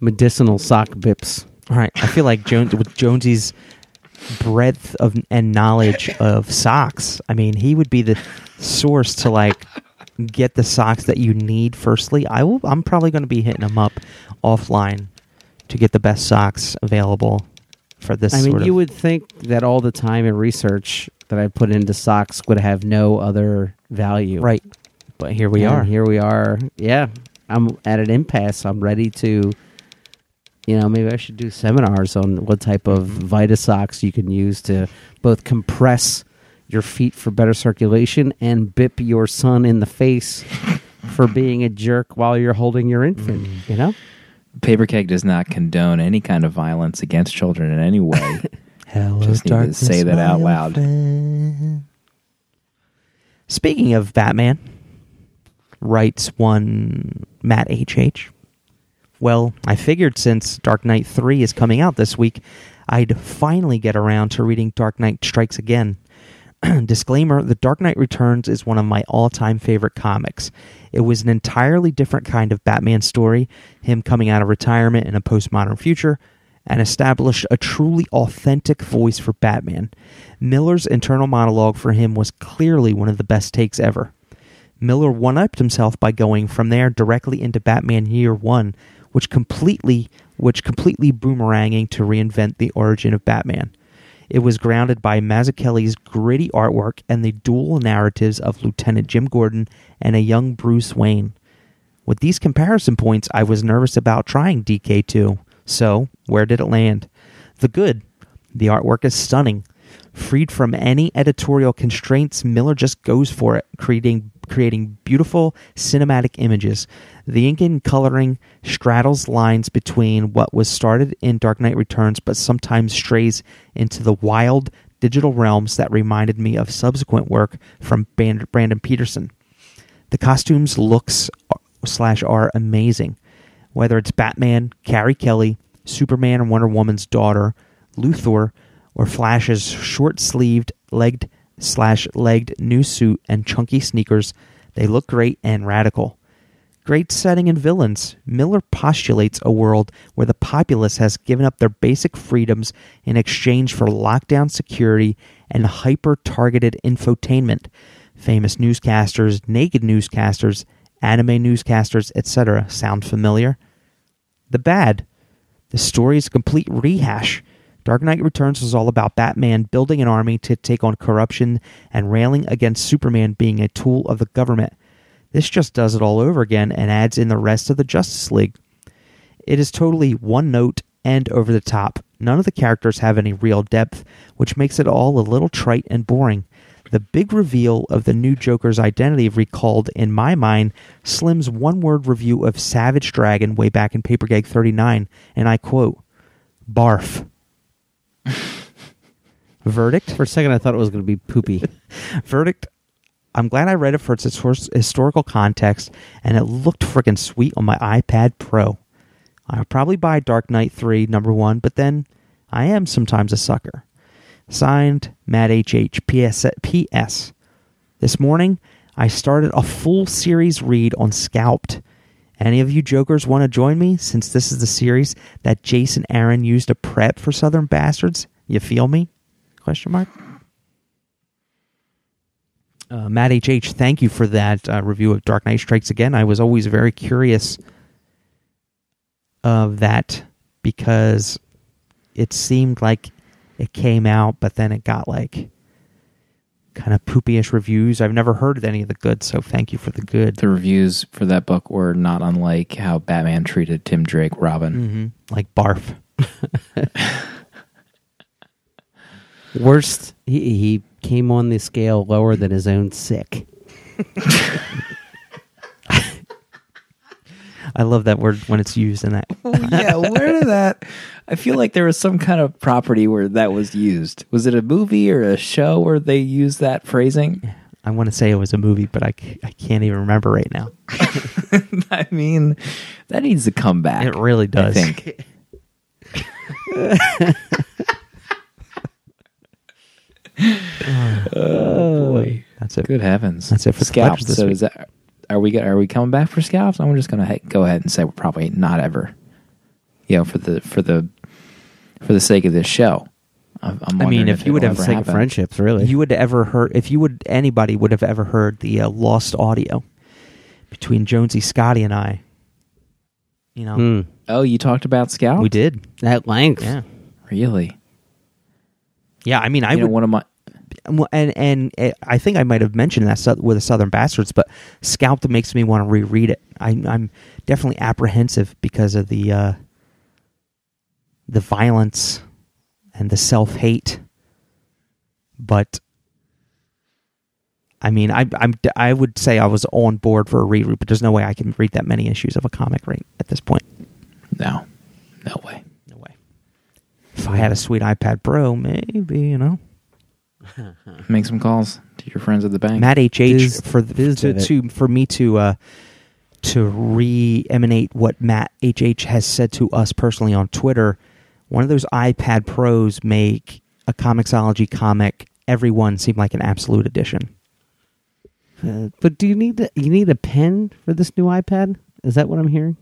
S3: Medicinal sock bips.
S5: All right. I feel like Jones with Jonesy's breadth of and knowledge of socks. I mean, he would be the source to like get the socks that you need. Firstly, I will. I'm probably going to be hitting him up offline to get the best socks available for this.
S3: I mean,
S5: sort
S3: you
S5: of,
S3: would think that all the time and research that I put into socks would have no other value.
S5: right, but here we
S3: And
S5: are.
S3: Here we are. Yeah. I'm at an impasse. I'm ready to, you know, maybe I should do seminars on what type of
S5: Mm-hmm.
S3: Vita socks you can use to both compress your feet for better circulation and bip your son in the face for being a jerk while you're holding your infant.
S5: Mm.
S3: You know?
S2: Paper Keg does not condone any kind of violence against children in any way.
S5: Hello,
S2: Just need to say that out loud.
S5: friend. Speaking of Batman, writes one Matt HH. Well, I figured since Dark Knight 3 is coming out this week, I'd finally get around to reading Dark Knight Strikes Again. Disclaimer The Dark Knight Returns is one of my all time favorite comics. It was an entirely different kind of Batman story, him coming out of retirement in a postmodern future, and established a truly authentic voice for Batman. Miller's internal monologue for him was clearly one of the best takes ever. Miller one upped himself by going from there directly into Batman Year One, which completely which completely boomeranging to reinvent the origin of Batman. It was grounded by Mazzucchelli's gritty artwork and the dual narratives of Lieutenant Jim Gordon and a young Bruce Wayne. With these comparison points, I was nervous about trying DK2. So, where did it land? The good. The artwork is stunning. Freed from any editorial constraints, Miller just goes for it, creating creating beautiful cinematic images. The ink and coloring straddles lines between what was started in Dark Knight Returns, but sometimes strays into the wild digital realms that reminded me of subsequent work from Brandon Peterson. The costumes, looks uh, slash are amazing. Whether it's Batman, Carrie Kelly, Superman and Wonder Woman's daughter, Luthor, or Flash's short-sleeved, legged slash legged new suit and chunky sneakers, they look great and radical. Great setting and villains. Miller postulates a world where the populace has given up their basic freedoms in exchange for lockdown security and hyper targeted infotainment. Famous newscasters, naked newscasters, anime newscasters, etc. sound familiar? The bad. The story is a complete rehash. Dark Knight Returns was all about Batman building an army to take on corruption and railing against Superman being a tool of the government. This just does it all over again and adds in the rest of the Justice League. It is totally one note and over the top. None of the characters have any real depth, which makes it all a little trite and boring. The big reveal of the new Joker's identity recalled, in my mind, Slim's one word review of Savage Dragon way back in Paper Keg 39, and I quote, Barf. Verdict?
S3: For a second, I thought it was going to be poopy.
S5: Verdict. I'm glad I read it for its historical context, and it looked freaking sweet on my iPad Pro. I'll probably buy Dark Knight 3, number one, but then I am sometimes a sucker. Signed, Matt HH. PS. PS. This morning, I started a full series read on Scalped. Any of you jokers want to join me since this is the series that Jason Aaron used to prep for Southern Bastards? You feel me? Question mark. Uh, Matt HH, thank you for that uh, review of Dark Knight Strikes Again. I was always very curious of that because it seemed like it came out, but then it got like kind of poopyish reviews. I've never heard any of the good, so thank you for the good.
S2: The reviews for that book were not unlike how Batman treated Tim Drake Robin.
S5: hmm Like barf.
S3: Worst, he, he came on the scale lower than his own sick.
S5: I love that word when it's used in that.
S2: Oh, yeah, where did that? I feel like there was some kind of property where that was used. Was it a movie or a show where they used that phrasing?
S5: I want to say it was a movie, but I, I can't even remember right now.
S2: I mean, that needs to come back.
S5: It really does.
S2: I think. Uh, oh boy!
S5: That's it.
S2: Good heavens!
S5: That's it for the
S2: scalps.
S5: pledges this
S2: So
S5: week.
S2: is that? Are we? Are we coming back for scalps? I'm just gonna ha- go ahead and say we're probably not ever. You know, for the for the for the sake of this show. I'm, I'm
S5: I mean,
S2: wondering
S5: if you would have
S3: Sake of friendships, really.
S5: You would ever heard if you would anybody would have ever heard the uh, lost audio between Jonesy, Scotty, and I. You know,
S3: Hmm.
S2: Oh, you talked about scalps.
S5: we did.
S3: At length.
S5: Yeah,
S2: really.
S5: yeah. I mean, I
S2: you know,
S5: would,
S2: one of my
S5: well, and and uh, I think I might have mentioned that with the Southern Bastards, but Scalped makes me want to reread it. I, I'm definitely apprehensive because of the uh, the violence and the self hate, but I mean, I I'm I would say I was on board for a reread, but there's no way I can read that many issues of a comic right at this point.
S2: no, no way.
S5: No way. If I had a sweet iPad Pro, maybe you know.
S2: Make some calls to your friends at the bank.
S5: Matt H
S3: Biz-
S5: for the,
S3: biz
S5: to,
S3: did it.
S5: to for me to uh, to re-emanate what Matt H H has said to us personally on Twitter. One of those iPad Pros make a Comixology comic every one seemed like an absolute edition.
S3: Uh, but do you need to, you need a pen for this new iPad? Is that what I'm hearing?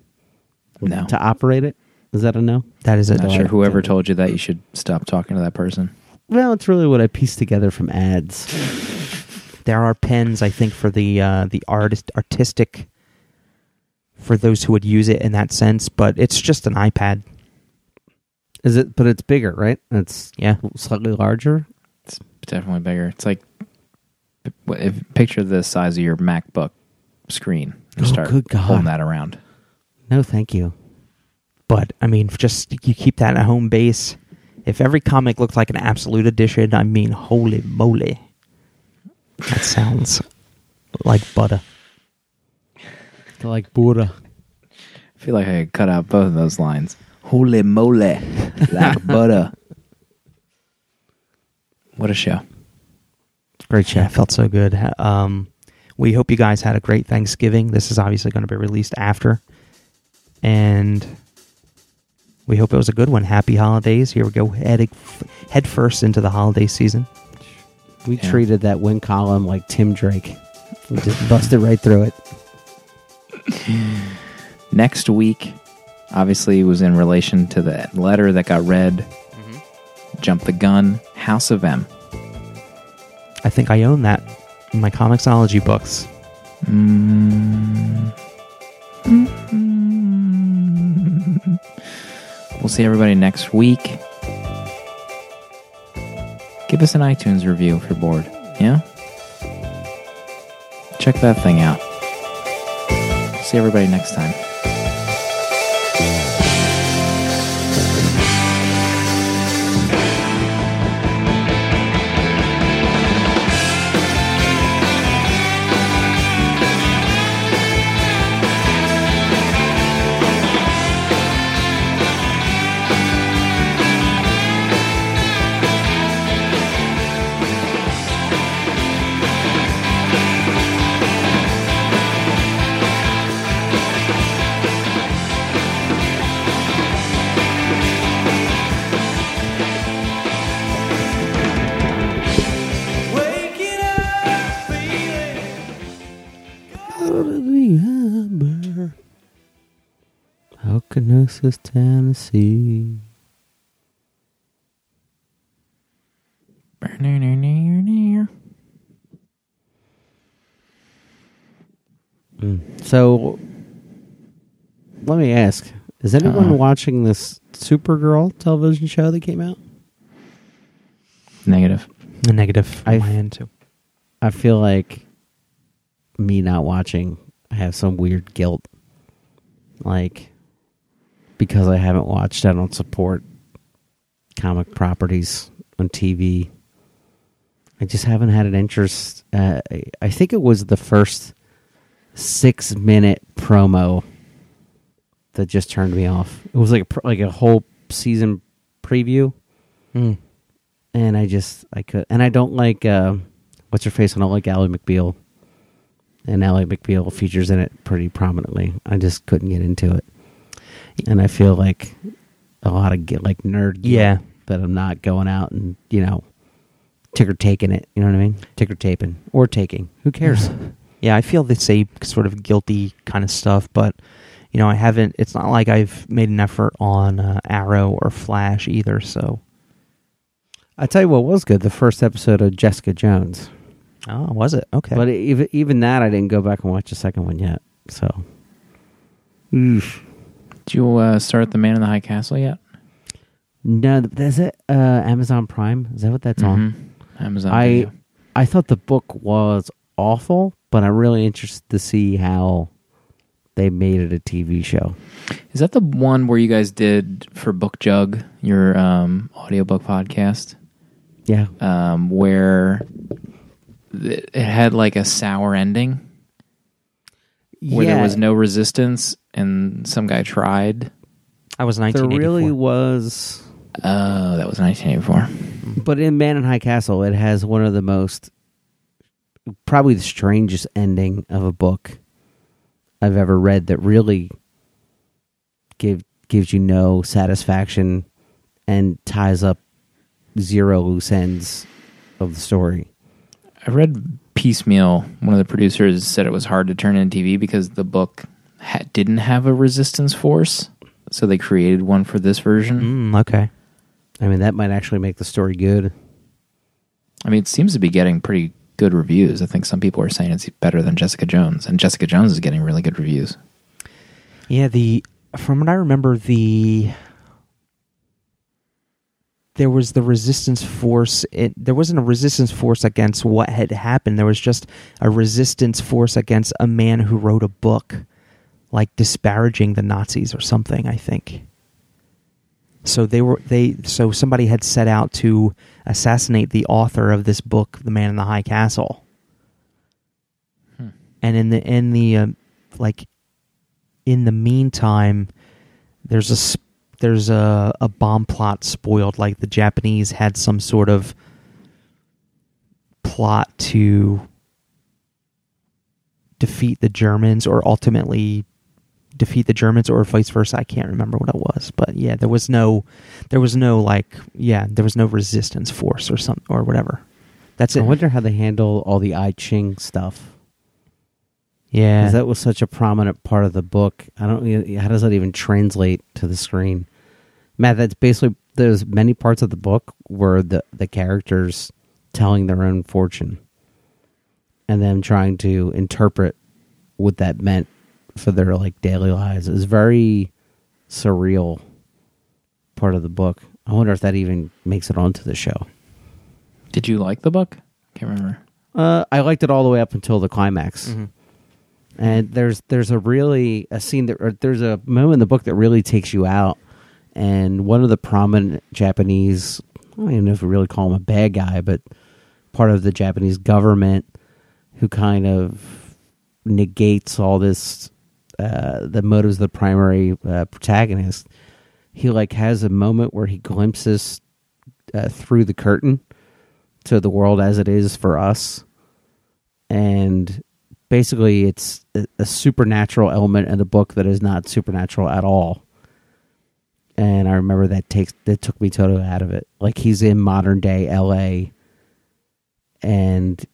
S2: No.
S3: To operate it? Is that a no?
S5: That is a
S2: Not sure whoever told you that you should stop talking to that person.
S3: Well, it's really what I pieced together from ads.
S5: There are pens, I think, for the uh, the artist artistic for those who would use it in that sense, but it's just an iPad.
S3: Is it? But it's bigger, right? It's
S5: Yeah.
S3: slightly larger.
S2: It's definitely bigger. It's like if, picture the size of your MacBook screen. Just
S3: Oh,
S2: start
S3: good God.
S2: holding that around.
S3: No, thank you.
S5: But I mean, just you keep that at home base. If every comic looked like an absolute edition, I mean, holy moly, that sounds like butter.
S3: like Buddha.
S2: I feel like I could cut out both of those lines. Holy moly, like butter. What a show.
S3: Great show.
S5: it felt so good. Um, we hope you guys had a great Thanksgiving. This is obviously going to be released after, and we hope it was a good one. Happy holidays! Here we go, head head first into the holiday season.
S3: We
S2: Yeah.
S3: treated that win column like Tim Drake. We just busted right through it.
S2: Next week, obviously, was in relation to the letter that got read. Jump the gun. House of M.
S5: I think I own that in my Comixology books.
S2: Mm. We'll see everybody next week. Give us an iTunes review if you're bored. Yeah? Check that thing out. See everybody next time.
S3: Okaloosa, Tennessee. Mm. So, let me ask: Is anyone
S2: Uh-uh.
S3: watching this Supergirl television show that came out?
S2: Negative.
S5: A negative from
S3: I-
S5: my end too.
S3: I feel like me not watching, I have some weird guilt. Like, because I haven't watched, I don't support comic properties on TV. I just haven't had an interest. Uh, I- think it was the first six minute promo that just turned me off. It was like a, like a whole season preview
S5: Mm.
S3: and I just I could and I don't like uh, what's her face. I don't like Ally McBeal, and Ally McBeal features in it pretty prominently. I just couldn't get into it, and I feel like a lot of get like nerd
S5: Yeah.
S3: that I'm not going out and you know ticker taking it. You know what I mean? Ticker taping or taking. Who cares?
S5: Yeah, I feel the same sort of guilty kind of stuff, but you know, I haven't. It's not like I've made an effort on uh, Arrow or Flash either. So,
S3: I tell you what was good: the first episode of Jessica Jones.
S5: oh, was it okay?
S3: But even even that, I didn't go back and watch the second one yet. So, Oof.
S2: Did you uh, start The Man in the High Castle yet?
S3: no, is it uh, Amazon Prime? Is that what that's on?
S2: Mhm. Amazon.
S3: I
S2: Video.
S3: I thought the book was awful, but I'm really interested to see how they made it a TV show.
S2: Is that the one where you guys did for Book Jug, your um, audiobook podcast?
S3: Yeah,
S2: um, where it had like a sour ending where there was no resistance and some guy tried.
S5: I was
S3: There
S5: 1984.
S3: really was,
S2: Oh, that was 1984.
S3: but in Man in High Castle, it has one of the most, probably the strangest ending of a book I've ever read. That really give gives you no satisfaction and ties up zero loose ends of the story.
S2: I read piecemeal. One of the producers said it was hard to turn into TV because the book ha- didn't have a resistance force, so they created one for this version.
S5: Mm, okay.
S3: I mean, that might actually make the story good.
S2: I mean, it seems to be getting pretty good reviews. I think some people are saying it's better than Jessica Jones, and Jessica Jones is getting really good reviews.
S5: Yeah, the from what I remember, the there was the resistance force. It, there wasn't a resistance force against what had happened. There was just a resistance force against a man who wrote a book, like disparaging the Nazis or something. I think. So they were they. So somebody had set out to assassinate the author of this book, The Man in the High Castle. And in the in the uh, like in the meantime, there's a there's a, a bomb plot spoiled. Like the Japanese had some sort of plot to defeat the Germans, or ultimately defeat the Germans, or vice versa. I can't remember what it was, but yeah, there was no there was no like yeah there was no resistance force or something or whatever. That's
S3: I
S5: it.
S3: wonder how they handle all the I Ching stuff.
S5: yeah,
S3: Because that was such a prominent part of the book. I don't. How does that even translate to the screen, Matt? That's basically there's many parts of the book where the the characters telling their own fortune, and them trying to interpret what that meant for their like daily lives. It's very surreal part of the book. I wonder if that even makes it onto the show.
S2: Did you like the book? I can't remember.
S3: Uh, I liked it all the way up until the climax. And there's there's a really a scene that or there's a moment in the book that really takes you out. And one of the prominent Japanese, I don't even know if we really call him a bad guy, but part of the Japanese government who kind of negates all this uh, the motives of the primary uh, protagonist. He like has a moment where he glimpses uh, through the curtain to the world as it is for us. And basically it's a, a supernatural element in the book that is not supernatural at all. And i remember that takes that took me totally out of it. Like he's in modern day la and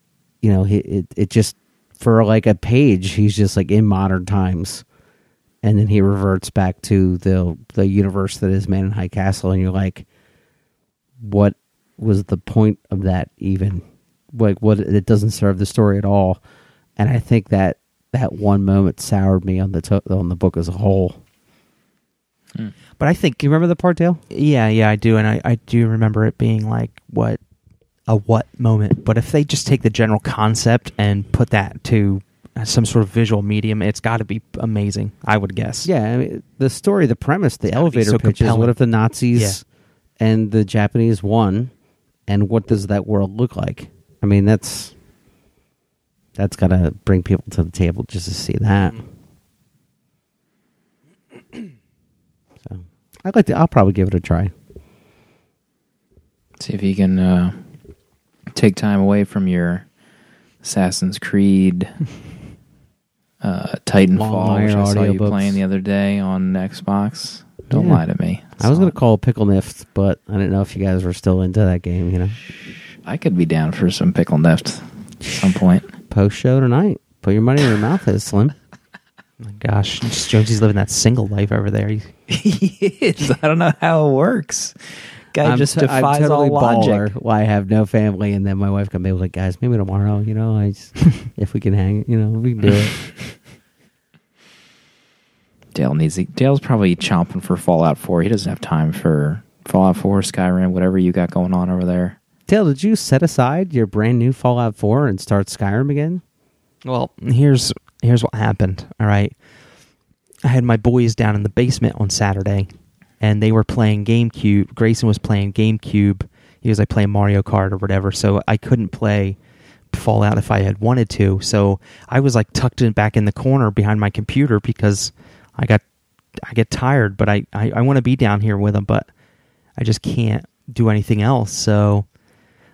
S3: you know he, it, it just for like a page he's just like in modern times. And then he reverts back to the the universe that is man in high castle and you're like what was the point of that even? Like what it doesn't serve the story at all. And i think that that one moment soured me on the to- on the book as a whole. Hmm.
S5: But I think
S3: you remember the part dale?
S5: Yeah, yeah, I do, and I, I do remember it being like what a what moment. But if they just take the general concept and put that to some sort of visual medium, it's got to be amazing. I would guess.
S3: yeah I mean, the story the premise the
S5: gotta
S3: elevator
S5: so
S3: pitch is what if the nazis and the japanese won and what does that world look like i mean that's that's gotta bring people to the table just to see that so i'd like to i'll probably give it a try
S2: See if you can uh, take time away from your Assassin's Creed, uh, Titanfall, which I saw you
S3: audiobooks.
S2: playing the other day on Xbox. Don't
S3: Yeah.
S2: lie to me.
S3: I was gonna call Pickle Nift, but I didn't know if you guys were still into that game, you know.
S2: I could be down for some pickle nift at some point.
S3: Post show tonight. Put your money in your mouth, is Slim.
S5: My gosh, just Jonesy's living that single life over there. He-
S2: he is. I don't know how it works. Guy
S3: I'm
S2: just
S3: t- I'm
S2: defies
S3: totally
S2: all logic.
S3: baller. Why I have no family, and then my wife can be like, guys, maybe tomorrow, you know, I just, if we can hang, you know, we can do it.
S2: Dale needs. Dale's probably chomping for Fallout 4. He doesn't have time for Fallout 4, Skyrim, whatever you got going on over there.
S3: Dale, did you set aside your brand new Fallout 4 and start Skyrim again?
S5: Well, here's here's what happened. All right, I had my boys down in the basement on Saturday, and they were playing GameCube. Grayson was playing GameCube. He was like playing Mario Kart or whatever. So I couldn't play Fallout if I had wanted to. So I was like tucked in back in the corner behind my computer because I got I get tired, but I I, I want to be down here with them, but I just can't do anything else. So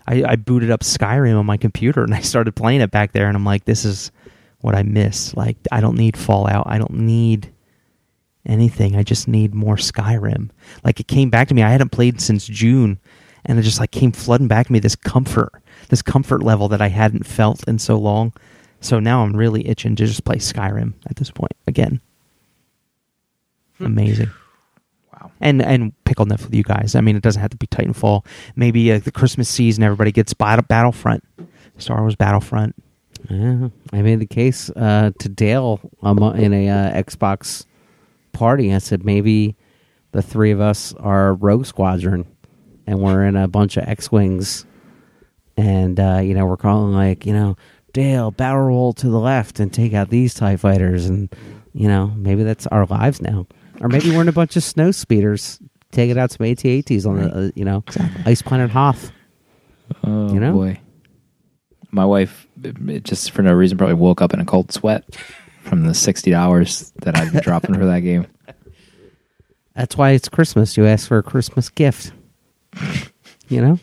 S5: I, I booted up Skyrim on my computer and I started playing it back there, and I'm like, this is what I miss. Like, I don't need Fallout. I don't need anything. I just need more Skyrim. Like, it came back to me. I hadn't played since June, and it just like came flooding back to me this comfort. this comfort level that I hadn't felt in so long. So now I'm really itching to just play Skyrim at this point again. Amazing.
S2: Wow.
S5: And and pickle Nuff with you guys. I mean, it doesn't have to be Titanfall. Maybe uh, the Christmas season, everybody gets Bat- Battlefront, Star Wars Battlefront.
S3: Yeah, I made the case uh, to Dale um, in a uh, Xbox party. I said maybe the three of us are Rogue Squadron, and we're in a bunch of X wings, and uh, you know we're calling like you know Dale barrel roll to the left and take out these Tie fighters, and you know maybe that's our lives now, or maybe we're in a bunch of snow speeders taking out some AT-ATs on the uh, you know Ice Planet Hoth.
S2: Oh
S3: You know?
S2: boy. My wife, it- it just for no reason, probably woke up in a cold sweat from the sixty dollars that I've been dropping for that game.
S3: That's why it's Christmas. You ask for a Christmas gift. You know?